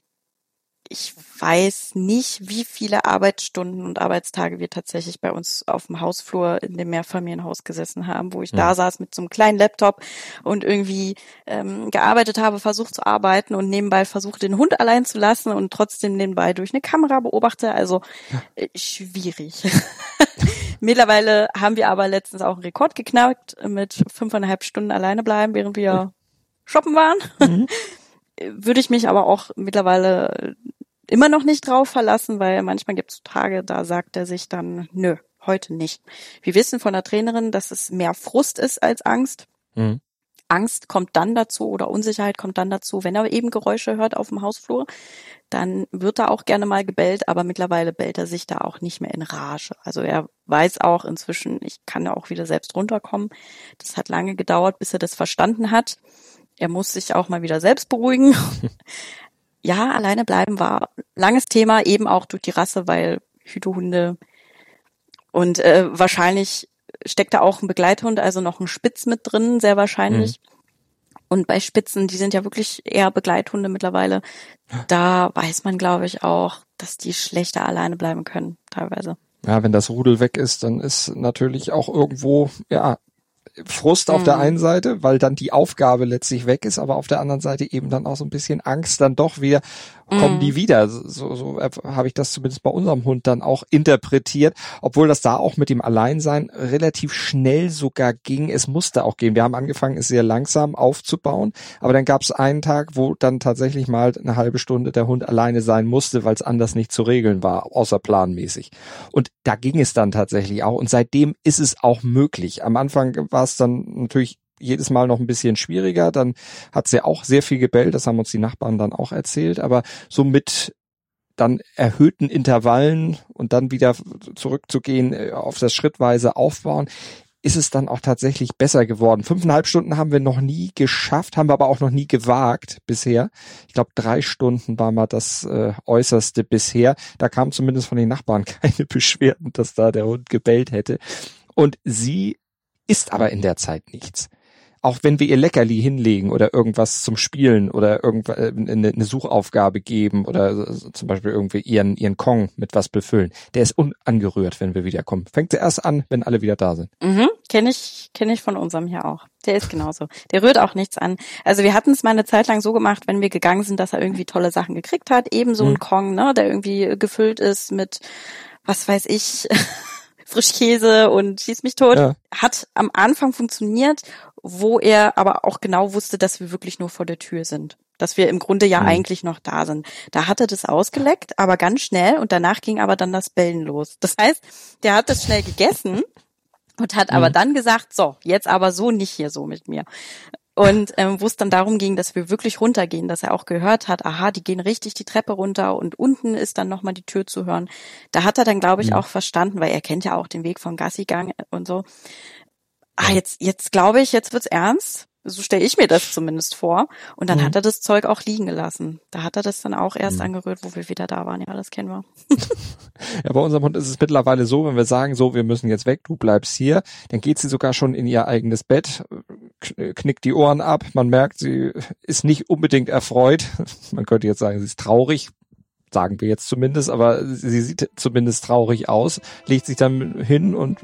ich weiß nicht, wie viele Arbeitsstunden und Arbeitstage wir tatsächlich bei uns auf dem Hausflur in dem Mehrfamilienhaus gesessen haben, wo ich ja. da saß mit so einem kleinen Laptop und irgendwie ähm, gearbeitet habe, versucht zu arbeiten und nebenbei versucht, den Hund allein zu lassen und trotzdem nebenbei durch eine Kamera beobachte. Also äh, schwierig. Mittlerweile haben wir aber letztens auch einen Rekord geknackt mit fünfeinhalb Stunden alleine bleiben, während wir shoppen waren. Mhm würde ich mich aber auch mittlerweile immer noch nicht drauf verlassen, weil manchmal gibt es Tage, da sagt er sich dann, nö, heute nicht. Wir wissen von der Trainerin, dass es mehr Frust ist als Angst. Mhm. Angst kommt dann dazu oder Unsicherheit kommt dann dazu, wenn er eben Geräusche hört auf dem Hausflur, dann wird er auch gerne mal gebellt, aber mittlerweile bellt er sich da auch nicht mehr in Rage. Also er weiß auch inzwischen, ich kann ja auch wieder selbst runterkommen. Das hat lange gedauert, bis er das verstanden hat. Er muss sich auch mal wieder selbst beruhigen. ja, alleine bleiben war langes Thema, eben auch durch die Rasse, weil Hütehunde und äh, wahrscheinlich steckt da auch ein Begleithund, also noch ein Spitz mit drin, sehr wahrscheinlich. Mhm. Und bei Spitzen, die sind ja wirklich eher Begleithunde mittlerweile, da weiß man, glaube ich, auch, dass die schlechter alleine bleiben können, teilweise. Ja, wenn das Rudel weg ist, dann ist natürlich auch irgendwo, ja, Frust auf der mhm. einen Seite, weil dann die Aufgabe letztlich weg ist, aber auf der anderen Seite eben dann auch so ein bisschen Angst, dann doch wieder kommen die mhm. wieder. So, so habe ich das zumindest bei unserem Hund dann auch interpretiert, obwohl das da auch mit dem Alleinsein relativ schnell sogar ging. Es musste auch gehen. Wir haben angefangen, es sehr langsam aufzubauen, aber dann gab es einen Tag, wo dann tatsächlich mal eine halbe Stunde der Hund alleine sein musste, weil es anders nicht zu regeln war, außer planmäßig. Und da ging es dann tatsächlich auch. Und seitdem ist es auch möglich. Am Anfang war es dann natürlich jedes Mal noch ein bisschen schwieriger. Dann hat sie auch sehr viel gebellt, das haben uns die Nachbarn dann auch erzählt, aber so mit dann erhöhten Intervallen und dann wieder zurückzugehen äh, auf das schrittweise Aufbauen, ist es dann auch tatsächlich besser geworden. Fünfeinhalb Stunden haben wir noch nie geschafft, haben wir aber auch noch nie gewagt bisher. Ich glaube, drei Stunden war mal das äh, Äußerste bisher. Da kam zumindest von den Nachbarn keine Beschwerden, dass da der Hund gebellt hätte. Und sie isst aber in der Zeit nichts auch wenn wir ihr Leckerli hinlegen oder irgendwas zum Spielen oder irgendwas äh, eine, Suchaufgabe geben oder zum Beispiel irgendwie ihren ihren Kong mit was befüllen, der ist unangerührt, wenn wir wiederkommen. Fängt er erst an, wenn alle wieder da sind. Mhm, kenne ich kenne ich von unserem hier auch. Der ist genauso. Der rührt auch nichts an. Also wir hatten es mal eine Zeit lang so gemacht, wenn wir gegangen sind, dass er irgendwie tolle Sachen gekriegt hat, ebenso mhm. ein Kong, ne, der irgendwie gefüllt ist mit was weiß ich. Frischkäse und schieß mich tot. Ja. Hat am Anfang funktioniert wo er aber auch genau wusste, dass wir wirklich nur vor der Tür sind. Dass wir im Grunde ja mhm. eigentlich noch da sind. Da hat er das ausgeleckt, aber ganz schnell und danach ging aber dann das Bellen los. Das heißt, der hat das schnell gegessen und hat mhm. aber dann gesagt, so, jetzt aber so nicht hier so mit mir. Und ähm, wo es dann darum ging, dass wir wirklich runtergehen, dass er auch gehört hat, aha, die gehen richtig die Treppe runter und unten ist dann nochmal die Tür zu hören. Da hat er dann, glaube ich, mhm. auch verstanden, weil er kennt ja auch den Weg vom Gassigang und so, ah, jetzt, jetzt glaube ich, jetzt wird's ernst. So stelle ich mir das zumindest vor. Und dann mhm. hat er das Zeug auch liegen gelassen. Da hat er das dann auch erst mhm. angerührt, wo wir wieder da waren. Ja, das kennen wir. ja, bei unserem Hund ist es mittlerweile so, wenn wir sagen, so, wir müssen jetzt weg, du bleibst hier, dann geht sie sogar schon in ihr eigenes Bett, knickt die Ohren ab. Man merkt, sie ist nicht unbedingt erfreut. Man könnte jetzt sagen, sie ist traurig sagen wir jetzt zumindest, aber sie sieht zumindest traurig aus, legt sich dann hin und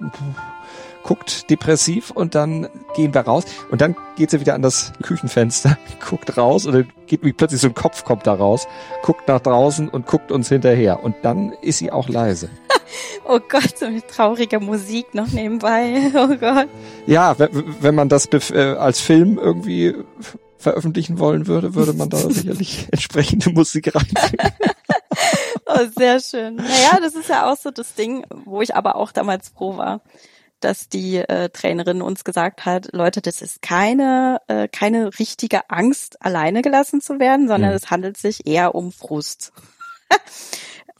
guckt depressiv und dann gehen wir raus und dann geht sie wieder an das Küchenfenster, guckt raus und dann geht wie plötzlich so ein Kopf kommt da raus, guckt nach draußen und guckt uns hinterher und dann ist sie auch leise. Oh Gott, so mit trauriger Musik noch nebenbei. Oh Gott. Ja, wenn man das äh, als Film irgendwie veröffentlichen wollen würde, würde man da sicherlich entsprechende Musik reinbringen. oh, sehr schön. Naja, das ist ja auch so das Ding, wo ich aber auch damals froh war, dass die äh, Trainerin uns gesagt hat, Leute, das ist keine, äh, keine richtige Angst, alleine gelassen zu werden, sondern mhm. es handelt sich eher um Frust.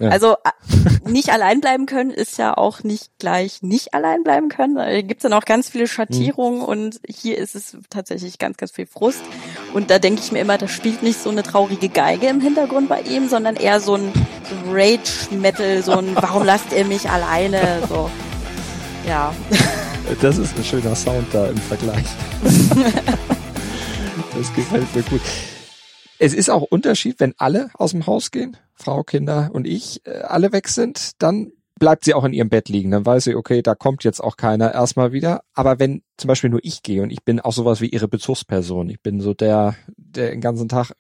Ja. Also äh, nicht allein bleiben können ist ja auch nicht gleich nicht allein bleiben können. Da gibt es dann auch ganz viele Schattierungen mhm. und hier ist es tatsächlich ganz, ganz viel Frust. Und da denke ich mir immer, da spielt nicht so eine traurige Geige im Hintergrund bei ihm, sondern eher so ein, Rage-Metal, so ein Warum lasst ihr mich alleine? So. Ja. Das ist ein schöner Sound da im Vergleich. das gefällt mir gut. Es ist auch Unterschied, wenn alle aus dem Haus gehen, Frau, Kinder und ich, äh, alle weg sind, dann bleibt sie auch in ihrem Bett liegen. Dann weiß sie, okay, da kommt jetzt auch keiner erstmal wieder. Aber wenn zum Beispiel nur ich gehe und ich bin auch sowas wie ihre Bezugsperson, ich bin so der, der den ganzen Tag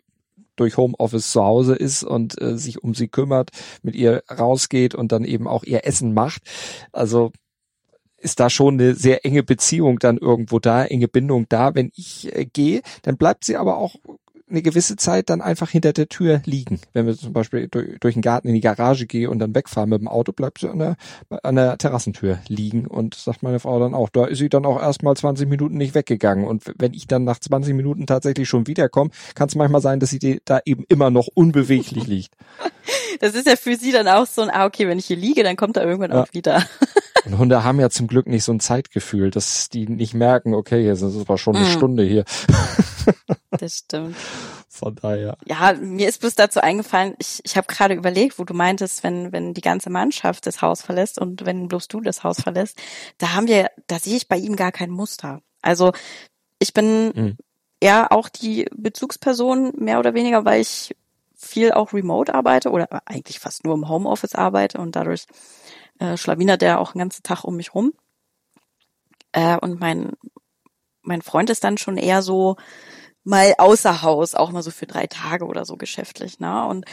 durch Homeoffice zu Hause ist und äh, sich um sie kümmert, mit ihr rausgeht und dann eben auch ihr Essen macht. Also ist da schon eine sehr enge Beziehung dann irgendwo da, enge Bindung da. Wenn ich äh, gehe, dann bleibt sie aber auch eine gewisse Zeit dann einfach hinter der Tür liegen. Wenn wir zum Beispiel durch, durch den Garten in die Garage gehen und dann wegfahren mit dem Auto, bleibt sie an der, an der Terrassentür liegen und sagt meine Frau dann auch, da ist sie dann auch erstmal 20 Minuten nicht weggegangen. Und wenn ich dann nach 20 Minuten tatsächlich schon wiederkomme, kann es manchmal sein, dass sie da eben immer noch unbeweglich liegt. Das ist ja für sie dann auch so ein, ah, okay, wenn ich hier liege, dann kommt er irgendwann ja. auch wieder. Und Hunde haben ja zum Glück nicht so ein Zeitgefühl, dass die nicht merken, okay, jetzt ist es aber schon eine mm. Stunde hier. Das stimmt. Von daher. Ja, mir ist bloß dazu eingefallen, ich, ich habe gerade überlegt, wo du meintest, wenn, wenn die ganze Mannschaft das Haus verlässt und wenn bloß du das Haus verlässt, da haben wir, da sehe ich bei ihm gar kein Muster. Also ich bin mhm. eher auch die Bezugsperson, mehr oder weniger, weil ich viel auch remote arbeite oder eigentlich fast nur im Homeoffice arbeite und dadurch äh, schlawinert der auch den ganzen Tag um mich rum. Äh, und mein, mein Freund ist dann schon eher so, mal außer Haus, auch mal so für drei Tage oder so geschäftlich, ne? Und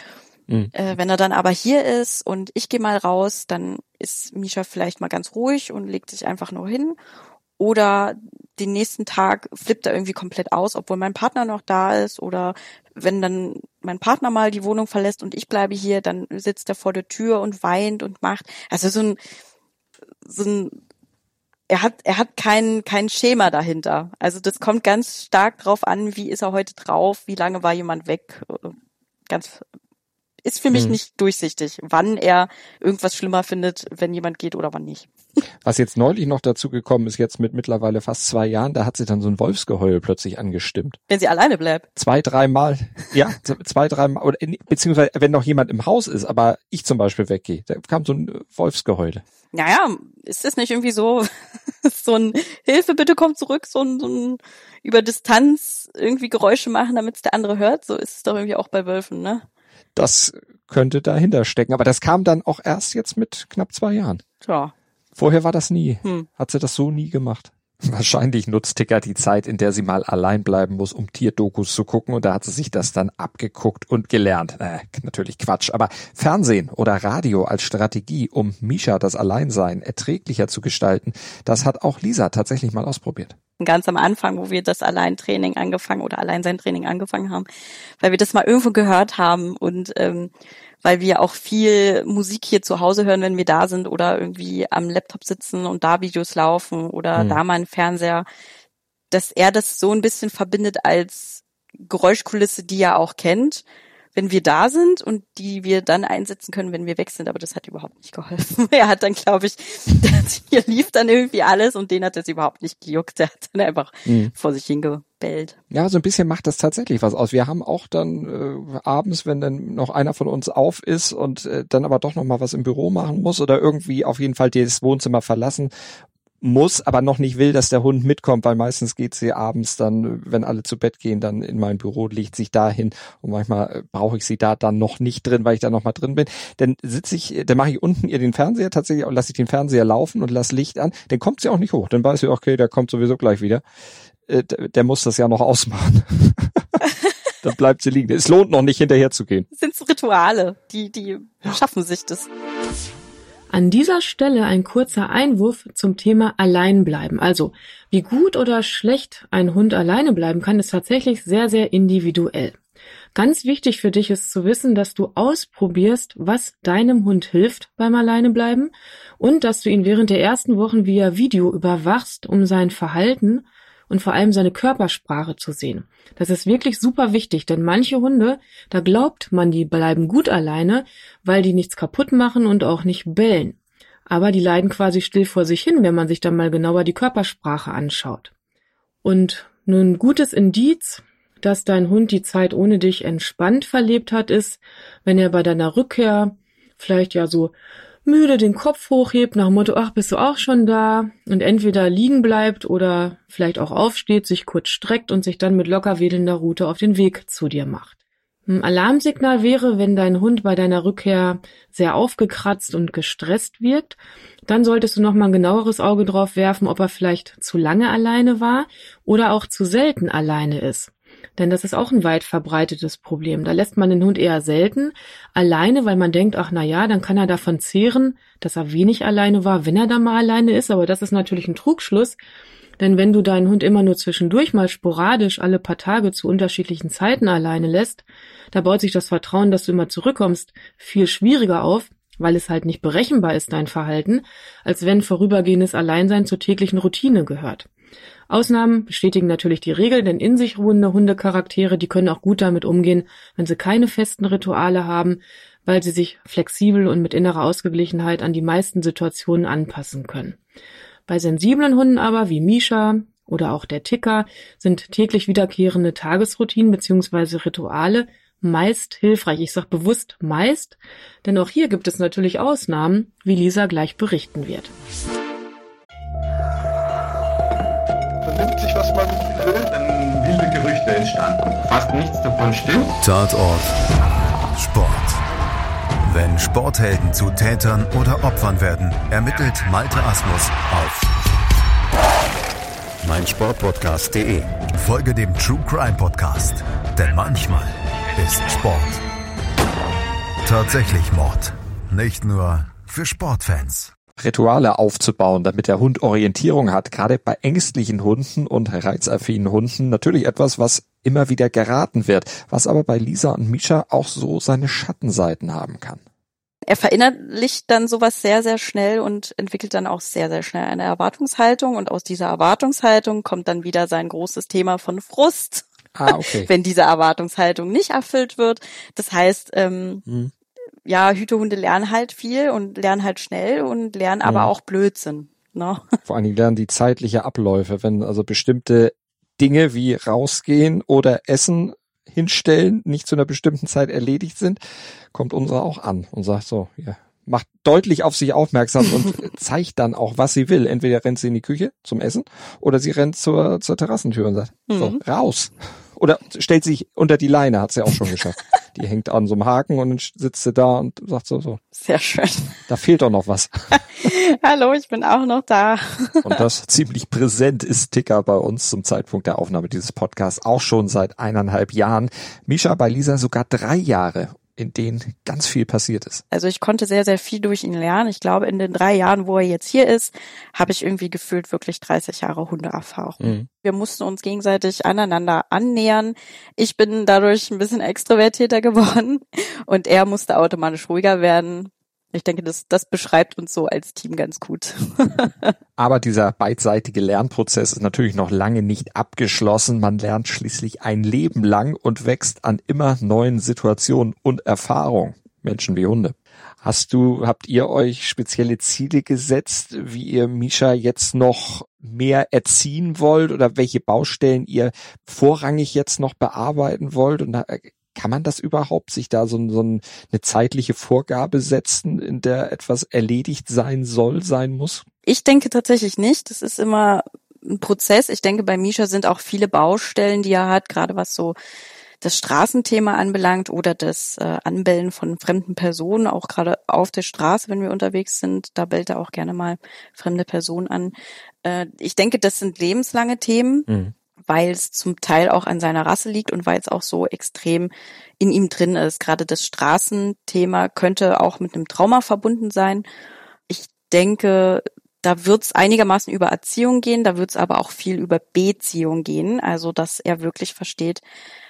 mhm. äh, wenn er dann aber hier ist und ich gehe mal raus, dann ist Misha vielleicht mal ganz ruhig und legt sich einfach nur hin. Oder den nächsten Tag flippt er irgendwie komplett aus, obwohl mein Partner noch da ist. Oder wenn dann mein Partner mal die Wohnung verlässt und ich bleibe hier, dann sitzt er vor der Tür und weint und macht. Also so ein, so ein er hat, er hat kein, kein Schema dahinter. Also das kommt ganz stark drauf an, wie ist er heute drauf, wie lange war jemand weg. Ganz, ist für mich hm. nicht durchsichtig, wann er irgendwas schlimmer findet, wenn jemand geht oder wann nicht. Was jetzt neulich noch dazu gekommen ist, jetzt mit mittlerweile fast zwei Jahren, da hat sie dann so ein Wolfsgeheul plötzlich angestimmt. Wenn sie alleine bleibt. Zwei, dreimal, ja, zwei, dreimal, oder beziehungsweise wenn noch jemand im Haus ist, aber ich zum Beispiel weggehe, da kam so ein Wolfsgeheul. Naja, ist das nicht irgendwie so, so ein Hilfe, bitte komm zurück, so ein, so ein über Distanz irgendwie Geräusche machen, damit es der andere hört? So ist es doch irgendwie auch bei Wölfen, ne? Das könnte dahinter stecken, aber das kam dann auch erst jetzt mit knapp zwei Jahren. Ja, Vorher war das nie. Hm. Hat sie das so nie gemacht. Wahrscheinlich nutzt Ticker die Zeit, in der sie mal allein bleiben muss, um Tierdokus zu gucken und da hat sie sich das dann abgeguckt und gelernt. Äh, natürlich Quatsch, aber Fernsehen oder Radio als Strategie, um Misha das Alleinsein erträglicher zu gestalten, das hat auch Lisa tatsächlich mal ausprobiert. Ganz am Anfang, wo wir das Alleintraining angefangen oder Alleinsein-Training angefangen haben, weil wir das mal irgendwo gehört haben und ähm, weil wir auch viel Musik hier zu Hause hören, wenn wir da sind oder irgendwie am Laptop sitzen und da Videos laufen oder mhm. da mal ein Fernseher, dass er das so ein bisschen verbindet als Geräuschkulisse, die er auch kennt, wenn wir da sind und die wir dann einsetzen können, wenn wir weg sind. Aber das hat überhaupt nicht geholfen. Er hat dann, glaube ich, hier lief dann irgendwie alles und den hat es überhaupt nicht gejuckt. Der hat dann einfach mhm. vor sich hingebellt. Ja, so ein bisschen macht das tatsächlich was aus. Wir haben auch dann äh, abends, wenn dann noch einer von uns auf ist und äh, dann aber doch noch mal was im Büro machen muss oder irgendwie auf jeden Fall das Wohnzimmer verlassen muss, aber noch nicht will, dass der Hund mitkommt, weil meistens geht sie abends dann, wenn alle zu Bett gehen, dann in mein Büro, legt sich dahin und manchmal äh, brauche ich sie da dann noch nicht drin, weil ich da noch mal drin bin. Dann sitze ich, dann mache ich unten ihr den Fernseher tatsächlich und lasse ich den Fernseher laufen und lasse Licht an. Dann kommt sie auch nicht hoch. Dann weiß sie, okay, der kommt sowieso gleich wieder. Äh, der muss das ja noch ausmachen. dann bleibt sie liegen. Es lohnt noch nicht hinterher zu gehen. Das sind Rituale, die, die schaffen sich das. An dieser Stelle ein kurzer Einwurf zum Thema Alleinbleiben. Also, wie gut oder schlecht ein Hund alleine bleiben kann, ist tatsächlich sehr, sehr individuell. Ganz wichtig für dich ist zu wissen, dass du ausprobierst, was deinem Hund hilft beim Alleinebleiben und dass du ihn während der ersten Wochen via Video überwachst, um sein Verhalten und vor allem seine Körpersprache zu sehen. Das ist wirklich super wichtig, denn manche Hunde, da glaubt man, die bleiben gut alleine, weil die nichts kaputt machen und auch nicht bellen. Aber die leiden quasi still vor sich hin, wenn man sich dann mal genauer die Körpersprache anschaut. Und nun gutes Indiz, dass dein Hund die Zeit ohne dich entspannt verlebt hat, ist, wenn er bei deiner Rückkehr vielleicht ja so müde den Kopf hochhebt nach dem Motto, ach, bist du auch schon da? Und entweder liegen bleibt oder vielleicht auch aufsteht, sich kurz streckt und sich dann mit locker wedelnder Route auf den Weg zu dir macht. Ein Alarmsignal wäre, wenn dein Hund bei deiner Rückkehr sehr aufgekratzt und gestresst wirkt, dann solltest du noch mal ein genaueres Auge drauf werfen, ob er vielleicht zu lange alleine war oder auch zu selten alleine ist. Denn das ist auch ein weit verbreitetes Problem. Da lässt man den Hund eher selten alleine, weil man denkt, ach na ja, dann kann er davon zehren, dass er wenig alleine war, wenn er da mal alleine ist. Aber das ist natürlich ein Trugschluss. Denn wenn du deinen Hund immer nur zwischendurch mal sporadisch alle paar Tage zu unterschiedlichen Zeiten alleine lässt, da baut sich das Vertrauen, dass du immer zurückkommst, viel schwieriger auf, weil es halt nicht berechenbar ist, dein Verhalten, als wenn vorübergehendes Alleinsein zur täglichen Routine gehört. Ausnahmen bestätigen natürlich die Regel, denn in sich ruhende Hundecharaktere, die können auch gut damit umgehen, wenn sie keine festen Rituale haben, weil sie sich flexibel und mit innerer Ausgeglichenheit an die meisten Situationen anpassen können. Bei sensiblen Hunden aber, wie Misha oder auch der Ticker, sind täglich wiederkehrende Tagesroutinen bzw. Rituale meist hilfreich. Ich sage bewusst meist, denn auch hier gibt es natürlich Ausnahmen, wie Lisa gleich berichten wird. Entstanden. Fast nichts davon stimmt. Tatort. Sport. Wenn Sporthelden zu Tätern oder Opfern werden, ermittelt Malte Asmus auf meinsportpodcast.de. Folge dem True Crime Podcast, denn manchmal ist Sport tatsächlich Mord. Nicht nur für Sportfans. Rituale aufzubauen, damit der Hund Orientierung hat, gerade bei ängstlichen Hunden und reizaffinen Hunden natürlich etwas, was immer wieder geraten wird, was aber bei Lisa und Misha auch so seine Schattenseiten haben kann. Er verinnerlicht dann sowas sehr, sehr schnell und entwickelt dann auch sehr, sehr schnell eine Erwartungshaltung und aus dieser Erwartungshaltung kommt dann wieder sein großes Thema von Frust. Ah, okay. wenn diese Erwartungshaltung nicht erfüllt wird. Das heißt, ähm, hm ja, Hütehunde lernen halt viel und lernen halt schnell und lernen aber ja. auch Blödsinn. Ne? Vor allen Dingen lernen die zeitliche Abläufe, wenn also bestimmte Dinge wie rausgehen oder Essen hinstellen nicht zu einer bestimmten Zeit erledigt sind, kommt unsere auch an und sagt so, ja, macht deutlich auf sich aufmerksam und zeigt dann auch, was sie will. Entweder rennt sie in die Küche zum Essen oder sie rennt zur, zur Terrassentür und sagt, mhm. so, raus. Oder stellt sich unter die Leine, hat sie auch schon geschafft. Die hängt an so einem Haken und dann sitzt sie da und sagt so, so. Sehr schön. Da fehlt doch noch was. Hallo, ich bin auch noch da. und das ziemlich präsent ist Ticker bei uns zum Zeitpunkt der Aufnahme dieses Podcasts auch schon seit eineinhalb Jahren. Misha bei Lisa sogar drei Jahre in denen ganz viel passiert ist. Also ich konnte sehr, sehr viel durch ihn lernen. Ich glaube, in den drei Jahren, wo er jetzt hier ist, habe ich irgendwie gefühlt wirklich 30 Jahre Hundeerfahrung. Mhm. Wir mussten uns gegenseitig aneinander annähern. Ich bin dadurch ein bisschen extrovertierter geworden und er musste automatisch ruhiger werden. Ich denke, das, das beschreibt uns so als Team ganz gut. Aber dieser beidseitige Lernprozess ist natürlich noch lange nicht abgeschlossen. Man lernt schließlich ein Leben lang und wächst an immer neuen Situationen und Erfahrungen. Menschen wie Hunde. Hast du, habt ihr euch spezielle Ziele gesetzt, wie ihr Misha jetzt noch mehr erziehen wollt oder welche Baustellen ihr vorrangig jetzt noch bearbeiten wollt? Und kann man das überhaupt, sich da so, so eine zeitliche Vorgabe setzen, in der etwas erledigt sein soll, sein muss? Ich denke tatsächlich nicht. Das ist immer ein Prozess. Ich denke, bei Misha sind auch viele Baustellen, die er hat, gerade was so das Straßenthema anbelangt oder das äh, Anbellen von fremden Personen, auch gerade auf der Straße, wenn wir unterwegs sind, da bellt er auch gerne mal fremde Personen an. Äh, ich denke, das sind lebenslange Themen, mhm. Weil es zum Teil auch an seiner Rasse liegt und weil es auch so extrem in ihm drin ist. Gerade das Straßenthema könnte auch mit einem Trauma verbunden sein. Ich denke, da wird es einigermaßen über Erziehung gehen, da wird es aber auch viel über Beziehung gehen, also dass er wirklich versteht,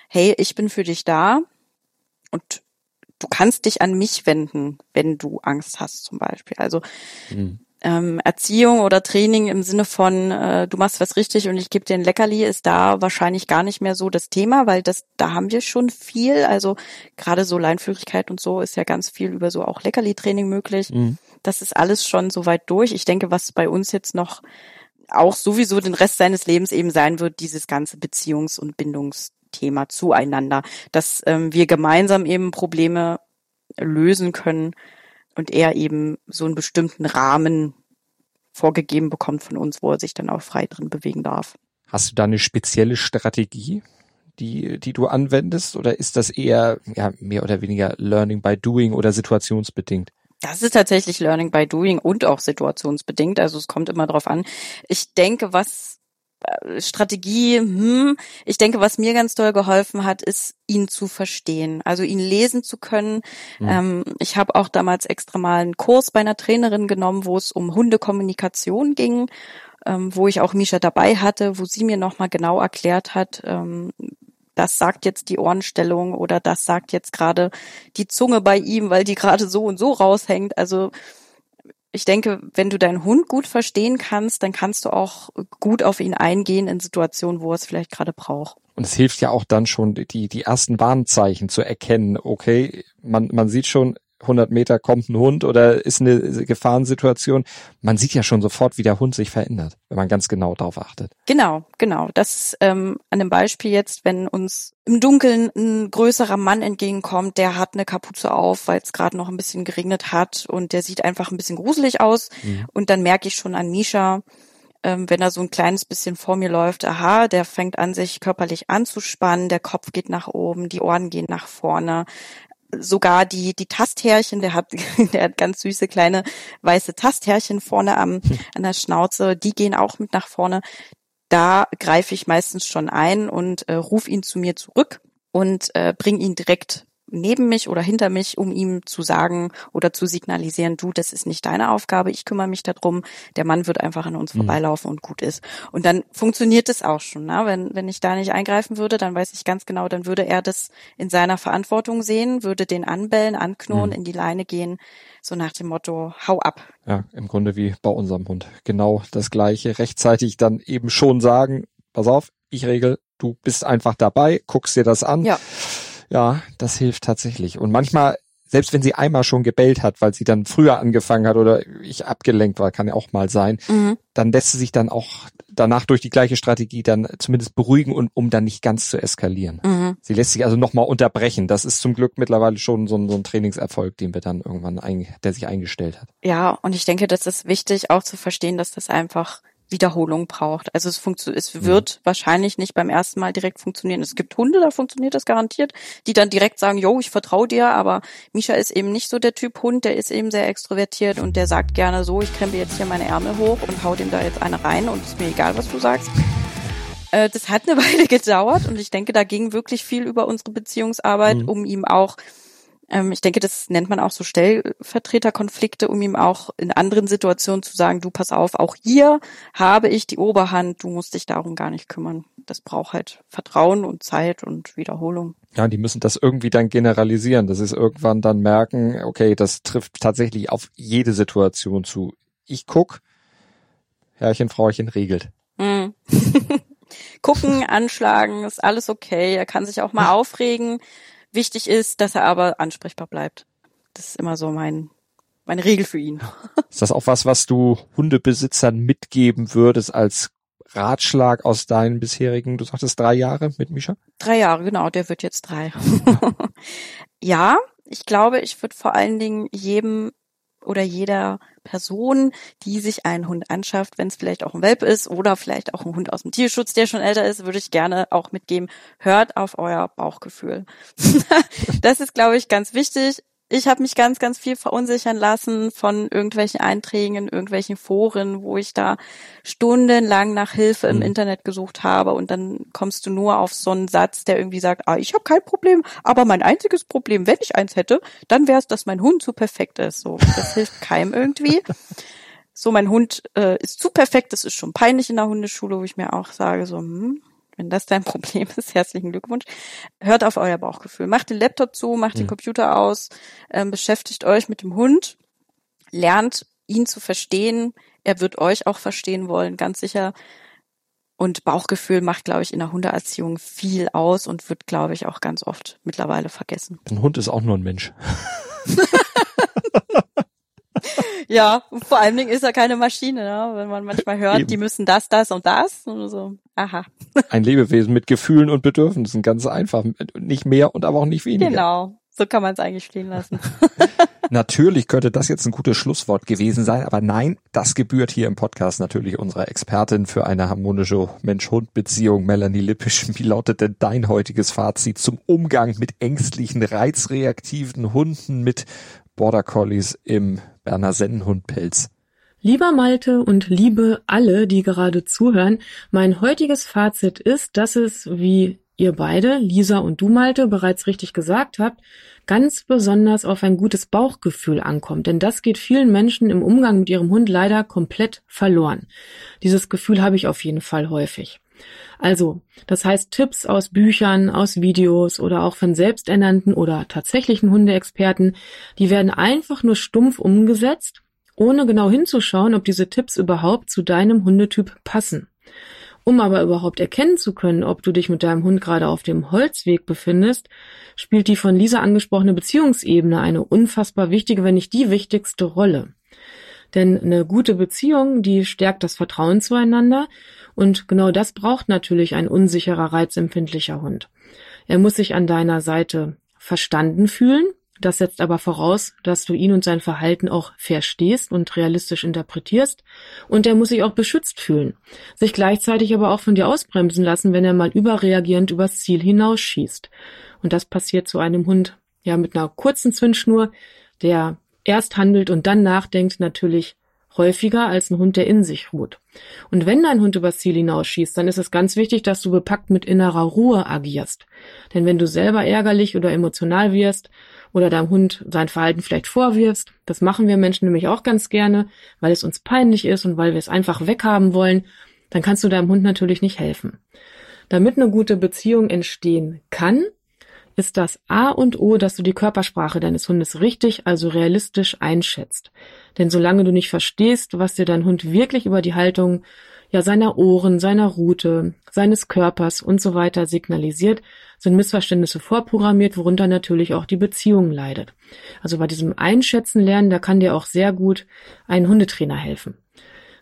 hey, ich bin für dich da und du kannst dich an mich wenden, wenn du Angst hast zum Beispiel. Also mhm. Ähm, Erziehung oder Training im Sinne von, äh, du machst was richtig und ich gebe dir ein Leckerli, ist da wahrscheinlich gar nicht mehr so das Thema, weil das, da haben wir schon viel. Also gerade so Leinführigkeit und so ist ja ganz viel über so auch Leckerli-Training möglich. Mhm. Das ist alles schon so weit durch. Ich denke, was bei uns jetzt noch auch sowieso den Rest seines Lebens eben sein wird, dieses ganze Beziehungs- und Bindungs Thema zueinander, dass ähm, wir gemeinsam eben Probleme lösen können und er eben so einen bestimmten Rahmen vorgegeben bekommt von uns, wo er sich dann auch frei drin bewegen darf. Hast du da eine spezielle Strategie, die, die du anwendest, oder ist das eher ja, mehr oder weniger Learning by Doing oder situationsbedingt? Das ist tatsächlich Learning by Doing und auch situationsbedingt. Also es kommt immer drauf an. Ich denke, was Strategie, hm, ich denke, was mir ganz doll geholfen hat, ist, ihn zu verstehen, also ihn lesen zu können. Mhm. Ähm, ich habe auch damals extra mal einen Kurs bei einer Trainerin genommen, wo es um Hundekommunikation ging, ähm, wo ich auch Misha dabei hatte, wo sie mir nochmal genau erklärt hat, ähm, das sagt jetzt die Ohrenstellung oder das sagt jetzt gerade die Zunge bei ihm, weil die gerade so und so raushängt. Also ich denke, wenn du deinen Hund gut verstehen kannst, dann kannst du auch gut auf ihn eingehen in Situationen, wo er es vielleicht gerade braucht. Und es hilft ja auch dann schon, die, die ersten Warnzeichen zu erkennen. Okay, man, man sieht schon, 100 Meter kommt ein Hund oder ist eine Gefahrensituation. Man sieht ja schon sofort, wie der Hund sich verändert, wenn man ganz genau darauf achtet. Genau, genau. Das ähm, an dem Beispiel jetzt, wenn uns im Dunkeln ein größerer Mann entgegenkommt, der hat eine Kapuze auf, weil es gerade noch ein bisschen geregnet hat und der sieht einfach ein bisschen gruselig aus. Mhm. Und dann merke ich schon an Misha, ähm, wenn er so ein kleines bisschen vor mir läuft, aha, der fängt an, sich körperlich anzuspannen, der Kopf geht nach oben, die Ohren gehen nach vorne, sogar die, die Tasthärchen, der hat, der hat ganz süße kleine weiße Tasthärchen vorne am, an der Schnauze, die gehen auch mit nach vorne. Da greife ich meistens schon ein und äh, ruf ihn zu mir zurück und äh, bring ihn direkt neben mich oder hinter mich, um ihm zu sagen oder zu signalisieren, du, das ist nicht deine Aufgabe, ich kümmere mich darum, der Mann wird einfach an uns mhm. vorbeilaufen und gut ist. Und dann funktioniert es auch schon. Ne? Wenn, wenn ich da nicht eingreifen würde, dann weiß ich ganz genau, dann würde er das in seiner Verantwortung sehen, würde den anbellen, anknurren, mhm. in die Leine gehen, so nach dem Motto, hau ab. Ja, im Grunde wie bei unserem Hund. Genau das gleiche. Rechtzeitig dann eben schon sagen, pass auf, ich regel, du bist einfach dabei, guckst dir das an. Ja ja, das hilft tatsächlich. Und manchmal, selbst wenn sie einmal schon gebellt hat, weil sie dann früher angefangen hat oder ich abgelenkt war, kann ja auch mal sein, mhm. dann lässt sie sich dann auch danach durch die gleiche Strategie dann zumindest beruhigen und um dann nicht ganz zu eskalieren. Mhm. Sie lässt sich also nochmal unterbrechen. Das ist zum Glück mittlerweile schon so ein, so ein Trainingserfolg, den wir dann irgendwann, ein, der sich eingestellt hat. Ja, und ich denke, das ist wichtig auch zu verstehen, dass das einfach Wiederholung braucht. Also es, funktioniert, es mhm. wird mhm. wahrscheinlich nicht beim ersten Mal direkt funktionieren. Es gibt Hunde, da funktioniert das garantiert, die dann direkt sagen, yo, ich vertraue dir, aber Misha ist eben nicht so der Typ Hund, der ist eben sehr extrovertiert und der sagt gerne so, ich krempe jetzt hier meine Ärmel hoch und hau dem da jetzt eine rein und ist mir egal, was du sagst. Äh, das hat eine Weile gedauert und ich denke, da ging wirklich viel über unsere Beziehungsarbeit, mhm. um ihm auch ich denke, das nennt man auch so Stellvertreterkonflikte, um ihm auch in anderen Situationen zu sagen, du pass auf, auch hier habe ich die Oberhand, du musst dich darum gar nicht kümmern. Das braucht halt Vertrauen und Zeit und Wiederholung. Ja, die müssen das irgendwie dann generalisieren. Das ist irgendwann dann merken, okay, das trifft tatsächlich auf jede Situation zu. Ich guck, Herrchen, Frauchen regelt. Mm. Gucken, anschlagen, ist alles okay. Er kann sich auch mal aufregen. Wichtig ist, dass er aber ansprechbar bleibt. Das ist immer so mein, meine Regel für ihn. Ist das auch was, was du Hundebesitzern mitgeben würdest als Ratschlag aus deinen bisherigen, du sagtest drei Jahre mit Misha? Drei Jahre, genau, der wird jetzt drei. ja, ich glaube, ich würde vor allen Dingen jedem oder jeder Person, die sich einen Hund anschafft, wenn es vielleicht auch ein Welpe ist oder vielleicht auch ein Hund aus dem Tierschutz, der schon älter ist, würde ich gerne auch mitgeben, hört auf euer Bauchgefühl. das ist, glaube ich, ganz wichtig ich habe mich ganz, ganz viel verunsichern lassen von irgendwelchen Einträgen in irgendwelchen Foren, wo ich da stundenlang nach Hilfe im mhm. Internet gesucht habe und dann kommst du nur auf so einen Satz, der irgendwie sagt, ah, ich habe kein Problem, aber mein einziges Problem, wenn ich eins hätte, dann wäre es, dass mein Hund zu perfekt ist. So, das hilft keinem irgendwie. So, mein Hund äh, ist zu perfekt, das ist schon peinlich in der Hundeschule, wo ich mir auch sage, so, hm, wenn das dein Problem ist, herzlichen Glückwunsch. Hört auf euer Bauchgefühl. Macht den Laptop zu, macht mhm. den Computer aus, ähm, beschäftigt euch mit dem Hund, lernt ihn zu verstehen. Er wird euch auch verstehen wollen, ganz sicher. Und Bauchgefühl macht, glaube ich, in der Hundeerziehung viel aus und wird, glaube ich, auch ganz oft mittlerweile vergessen. Ein Hund ist auch nur ein Mensch. ja, vor allen Dingen ist er keine Maschine, ne? wenn man manchmal hört, Eben. die müssen das, das und das und so. Aha. Ein Lebewesen mit Gefühlen und Bedürfnissen, ganz einfach. Nicht mehr und aber auch nicht weniger. Genau. So kann man es eigentlich stehen lassen. natürlich könnte das jetzt ein gutes Schlusswort gewesen sein, aber nein, das gebührt hier im Podcast natürlich unserer Expertin für eine harmonische Mensch-Hund-Beziehung, Melanie Lippisch. Wie lautet denn dein heutiges Fazit zum Umgang mit ängstlichen, reizreaktiven Hunden, mit Border Collies im Berner Sennenhundpelz. Lieber Malte und liebe alle, die gerade zuhören, mein heutiges Fazit ist, dass es, wie ihr beide, Lisa und du Malte, bereits richtig gesagt habt, ganz besonders auf ein gutes Bauchgefühl ankommt. Denn das geht vielen Menschen im Umgang mit ihrem Hund leider komplett verloren. Dieses Gefühl habe ich auf jeden Fall häufig. Also, das heißt Tipps aus Büchern, aus Videos oder auch von selbsternannten oder tatsächlichen Hundeexperten, die werden einfach nur stumpf umgesetzt, ohne genau hinzuschauen, ob diese Tipps überhaupt zu deinem Hundetyp passen. Um aber überhaupt erkennen zu können, ob du dich mit deinem Hund gerade auf dem Holzweg befindest, spielt die von Lisa angesprochene Beziehungsebene eine unfassbar wichtige, wenn nicht die wichtigste Rolle. Denn eine gute Beziehung, die stärkt das Vertrauen zueinander und genau das braucht natürlich ein unsicherer, reizempfindlicher Hund. Er muss sich an deiner Seite verstanden fühlen. Das setzt aber voraus, dass du ihn und sein Verhalten auch verstehst und realistisch interpretierst. Und er muss sich auch beschützt fühlen. Sich gleichzeitig aber auch von dir ausbremsen lassen, wenn er mal überreagierend übers Ziel hinausschießt. Und das passiert zu einem Hund, ja, mit einer kurzen Zündschnur, der erst handelt und dann nachdenkt, natürlich häufiger als ein Hund, der in sich ruht. Und wenn dein Hund übers Ziel hinausschießt, dann ist es ganz wichtig, dass du bepackt mit innerer Ruhe agierst. Denn wenn du selber ärgerlich oder emotional wirst oder deinem Hund sein Verhalten vielleicht vorwirfst, das machen wir Menschen nämlich auch ganz gerne, weil es uns peinlich ist und weil wir es einfach weghaben wollen, dann kannst du deinem Hund natürlich nicht helfen. Damit eine gute Beziehung entstehen kann, ist das A und O, dass du die Körpersprache deines Hundes richtig, also realistisch einschätzt. Denn solange du nicht verstehst, was dir dein Hund wirklich über die Haltung ja seiner Ohren, seiner Rute, seines Körpers und so weiter signalisiert, sind Missverständnisse vorprogrammiert, worunter natürlich auch die Beziehung leidet. Also bei diesem Einschätzen lernen, da kann dir auch sehr gut ein Hundetrainer helfen.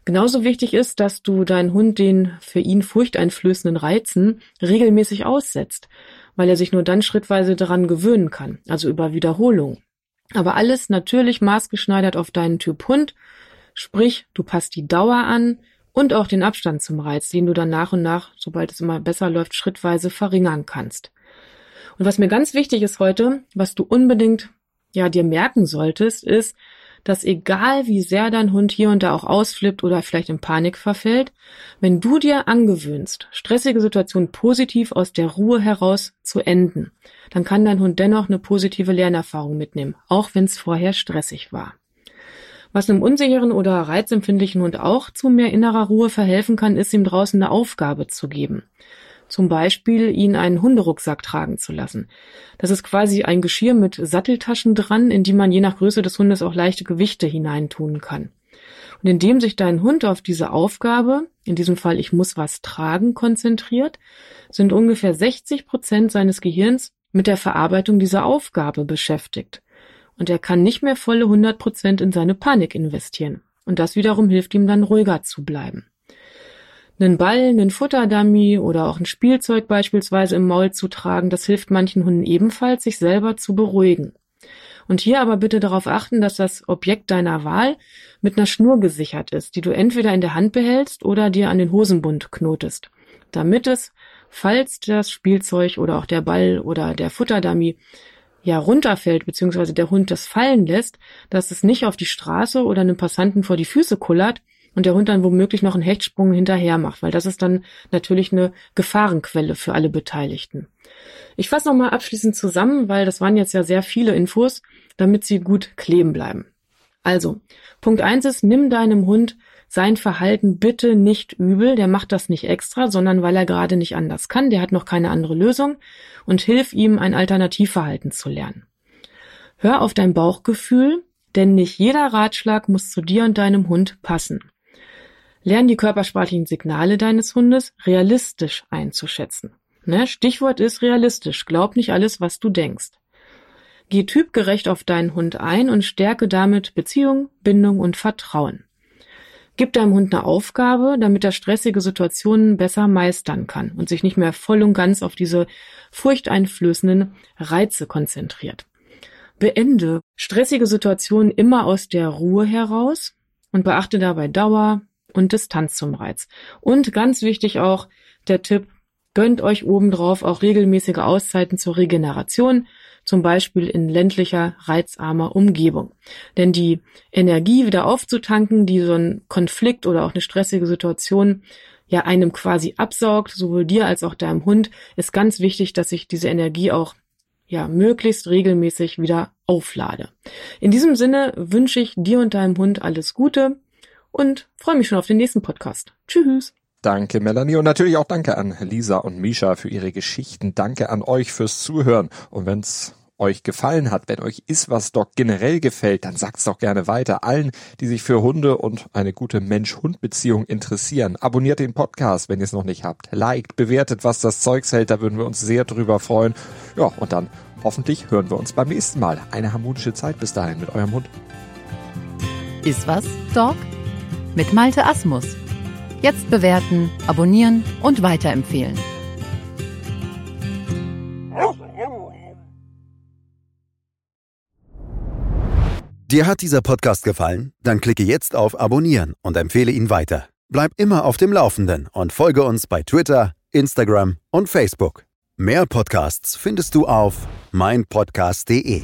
Genauso wichtig ist, dass du deinen Hund den für ihn furchteinflößenden Reizen regelmäßig aussetzt weil er sich nur dann schrittweise daran gewöhnen kann, also über Wiederholung. Aber alles natürlich maßgeschneidert auf deinen Typ Hund, sprich, du passt die Dauer an und auch den Abstand zum Reiz, den du dann nach und nach, sobald es immer besser läuft, schrittweise verringern kannst. Und was mir ganz wichtig ist heute, was du unbedingt ja dir merken solltest, ist, dass egal wie sehr dein Hund hier und da auch ausflippt oder vielleicht in Panik verfällt, wenn du dir angewöhnst, stressige Situationen positiv aus der Ruhe heraus zu enden, dann kann dein Hund dennoch eine positive Lernerfahrung mitnehmen, auch wenn es vorher stressig war. Was einem unsicheren oder reizempfindlichen Hund auch zu mehr innerer Ruhe verhelfen kann, ist ihm draußen eine Aufgabe zu geben. Zum Beispiel ihn einen Hunderucksack tragen zu lassen. Das ist quasi ein Geschirr mit Satteltaschen dran, in die man je nach Größe des Hundes auch leichte Gewichte hineintun kann. Und indem sich dein Hund auf diese Aufgabe, in diesem Fall ich muss was tragen, konzentriert, sind ungefähr 60 Prozent seines Gehirns mit der Verarbeitung dieser Aufgabe beschäftigt. Und er kann nicht mehr volle 100 Prozent in seine Panik investieren. Und das wiederum hilft ihm dann ruhiger zu bleiben einen Ball, einen Futterdummy oder auch ein Spielzeug beispielsweise im Maul zu tragen, das hilft manchen Hunden ebenfalls, sich selber zu beruhigen. Und hier aber bitte darauf achten, dass das Objekt deiner Wahl mit einer Schnur gesichert ist, die du entweder in der Hand behältst oder dir an den Hosenbund knotest, damit es, falls das Spielzeug oder auch der Ball oder der Futterdummy ja runterfällt, beziehungsweise der Hund das fallen lässt, dass es nicht auf die Straße oder einem Passanten vor die Füße kullert und der Hund dann womöglich noch einen Hechtsprung hinterher macht, weil das ist dann natürlich eine Gefahrenquelle für alle Beteiligten. Ich fasse nochmal abschließend zusammen, weil das waren jetzt ja sehr viele Infos, damit sie gut kleben bleiben. Also, Punkt eins ist, nimm deinem Hund sein Verhalten bitte nicht übel, der macht das nicht extra, sondern weil er gerade nicht anders kann, der hat noch keine andere Lösung und hilf ihm, ein Alternativverhalten zu lernen. Hör auf dein Bauchgefühl, denn nicht jeder Ratschlag muss zu dir und deinem Hund passen. Lern die körpersprachlichen Signale deines Hundes realistisch einzuschätzen. Ne? Stichwort ist realistisch. Glaub nicht alles, was du denkst. Geh typgerecht auf deinen Hund ein und stärke damit Beziehung, Bindung und Vertrauen. Gib deinem Hund eine Aufgabe, damit er stressige Situationen besser meistern kann und sich nicht mehr voll und ganz auf diese furchteinflößenden Reize konzentriert. Beende stressige Situationen immer aus der Ruhe heraus und beachte dabei Dauer und Distanz zum Reiz. Und ganz wichtig auch der Tipp, gönnt euch obendrauf auch regelmäßige Auszeiten zur Regeneration, zum Beispiel in ländlicher, reizarmer Umgebung. Denn die Energie wieder aufzutanken, die so ein Konflikt oder auch eine stressige Situation ja einem quasi absaugt, sowohl dir als auch deinem Hund, ist ganz wichtig, dass ich diese Energie auch ja möglichst regelmäßig wieder auflade. In diesem Sinne wünsche ich dir und deinem Hund alles Gute und freue mich schon auf den nächsten Podcast. Tschüss. Danke, Melanie. Und natürlich auch danke an Lisa und Misha für ihre Geschichten. Danke an euch fürs Zuhören. Und wenn's euch gefallen hat, wenn euch ist was Doc generell gefällt, dann sagt's doch gerne weiter allen, die sich für Hunde und eine gute Mensch-Hund-Beziehung interessieren. Abonniert den Podcast, wenn ihr es noch nicht habt. Liked, bewertet, was das Zeugs hält, da würden wir uns sehr drüber freuen. Ja, und dann hoffentlich hören wir uns beim nächsten Mal. Eine harmonische Zeit bis dahin mit eurem Hund. Ist was, Dog? Mit Malte Asmus. Jetzt bewerten, abonnieren und weiterempfehlen. Dir hat dieser Podcast gefallen? Dann klicke jetzt auf Abonnieren und empfehle ihn weiter. Bleib immer auf dem Laufenden und folge uns bei Twitter, Instagram und Facebook. Mehr Podcasts findest du auf meinpodcast.de.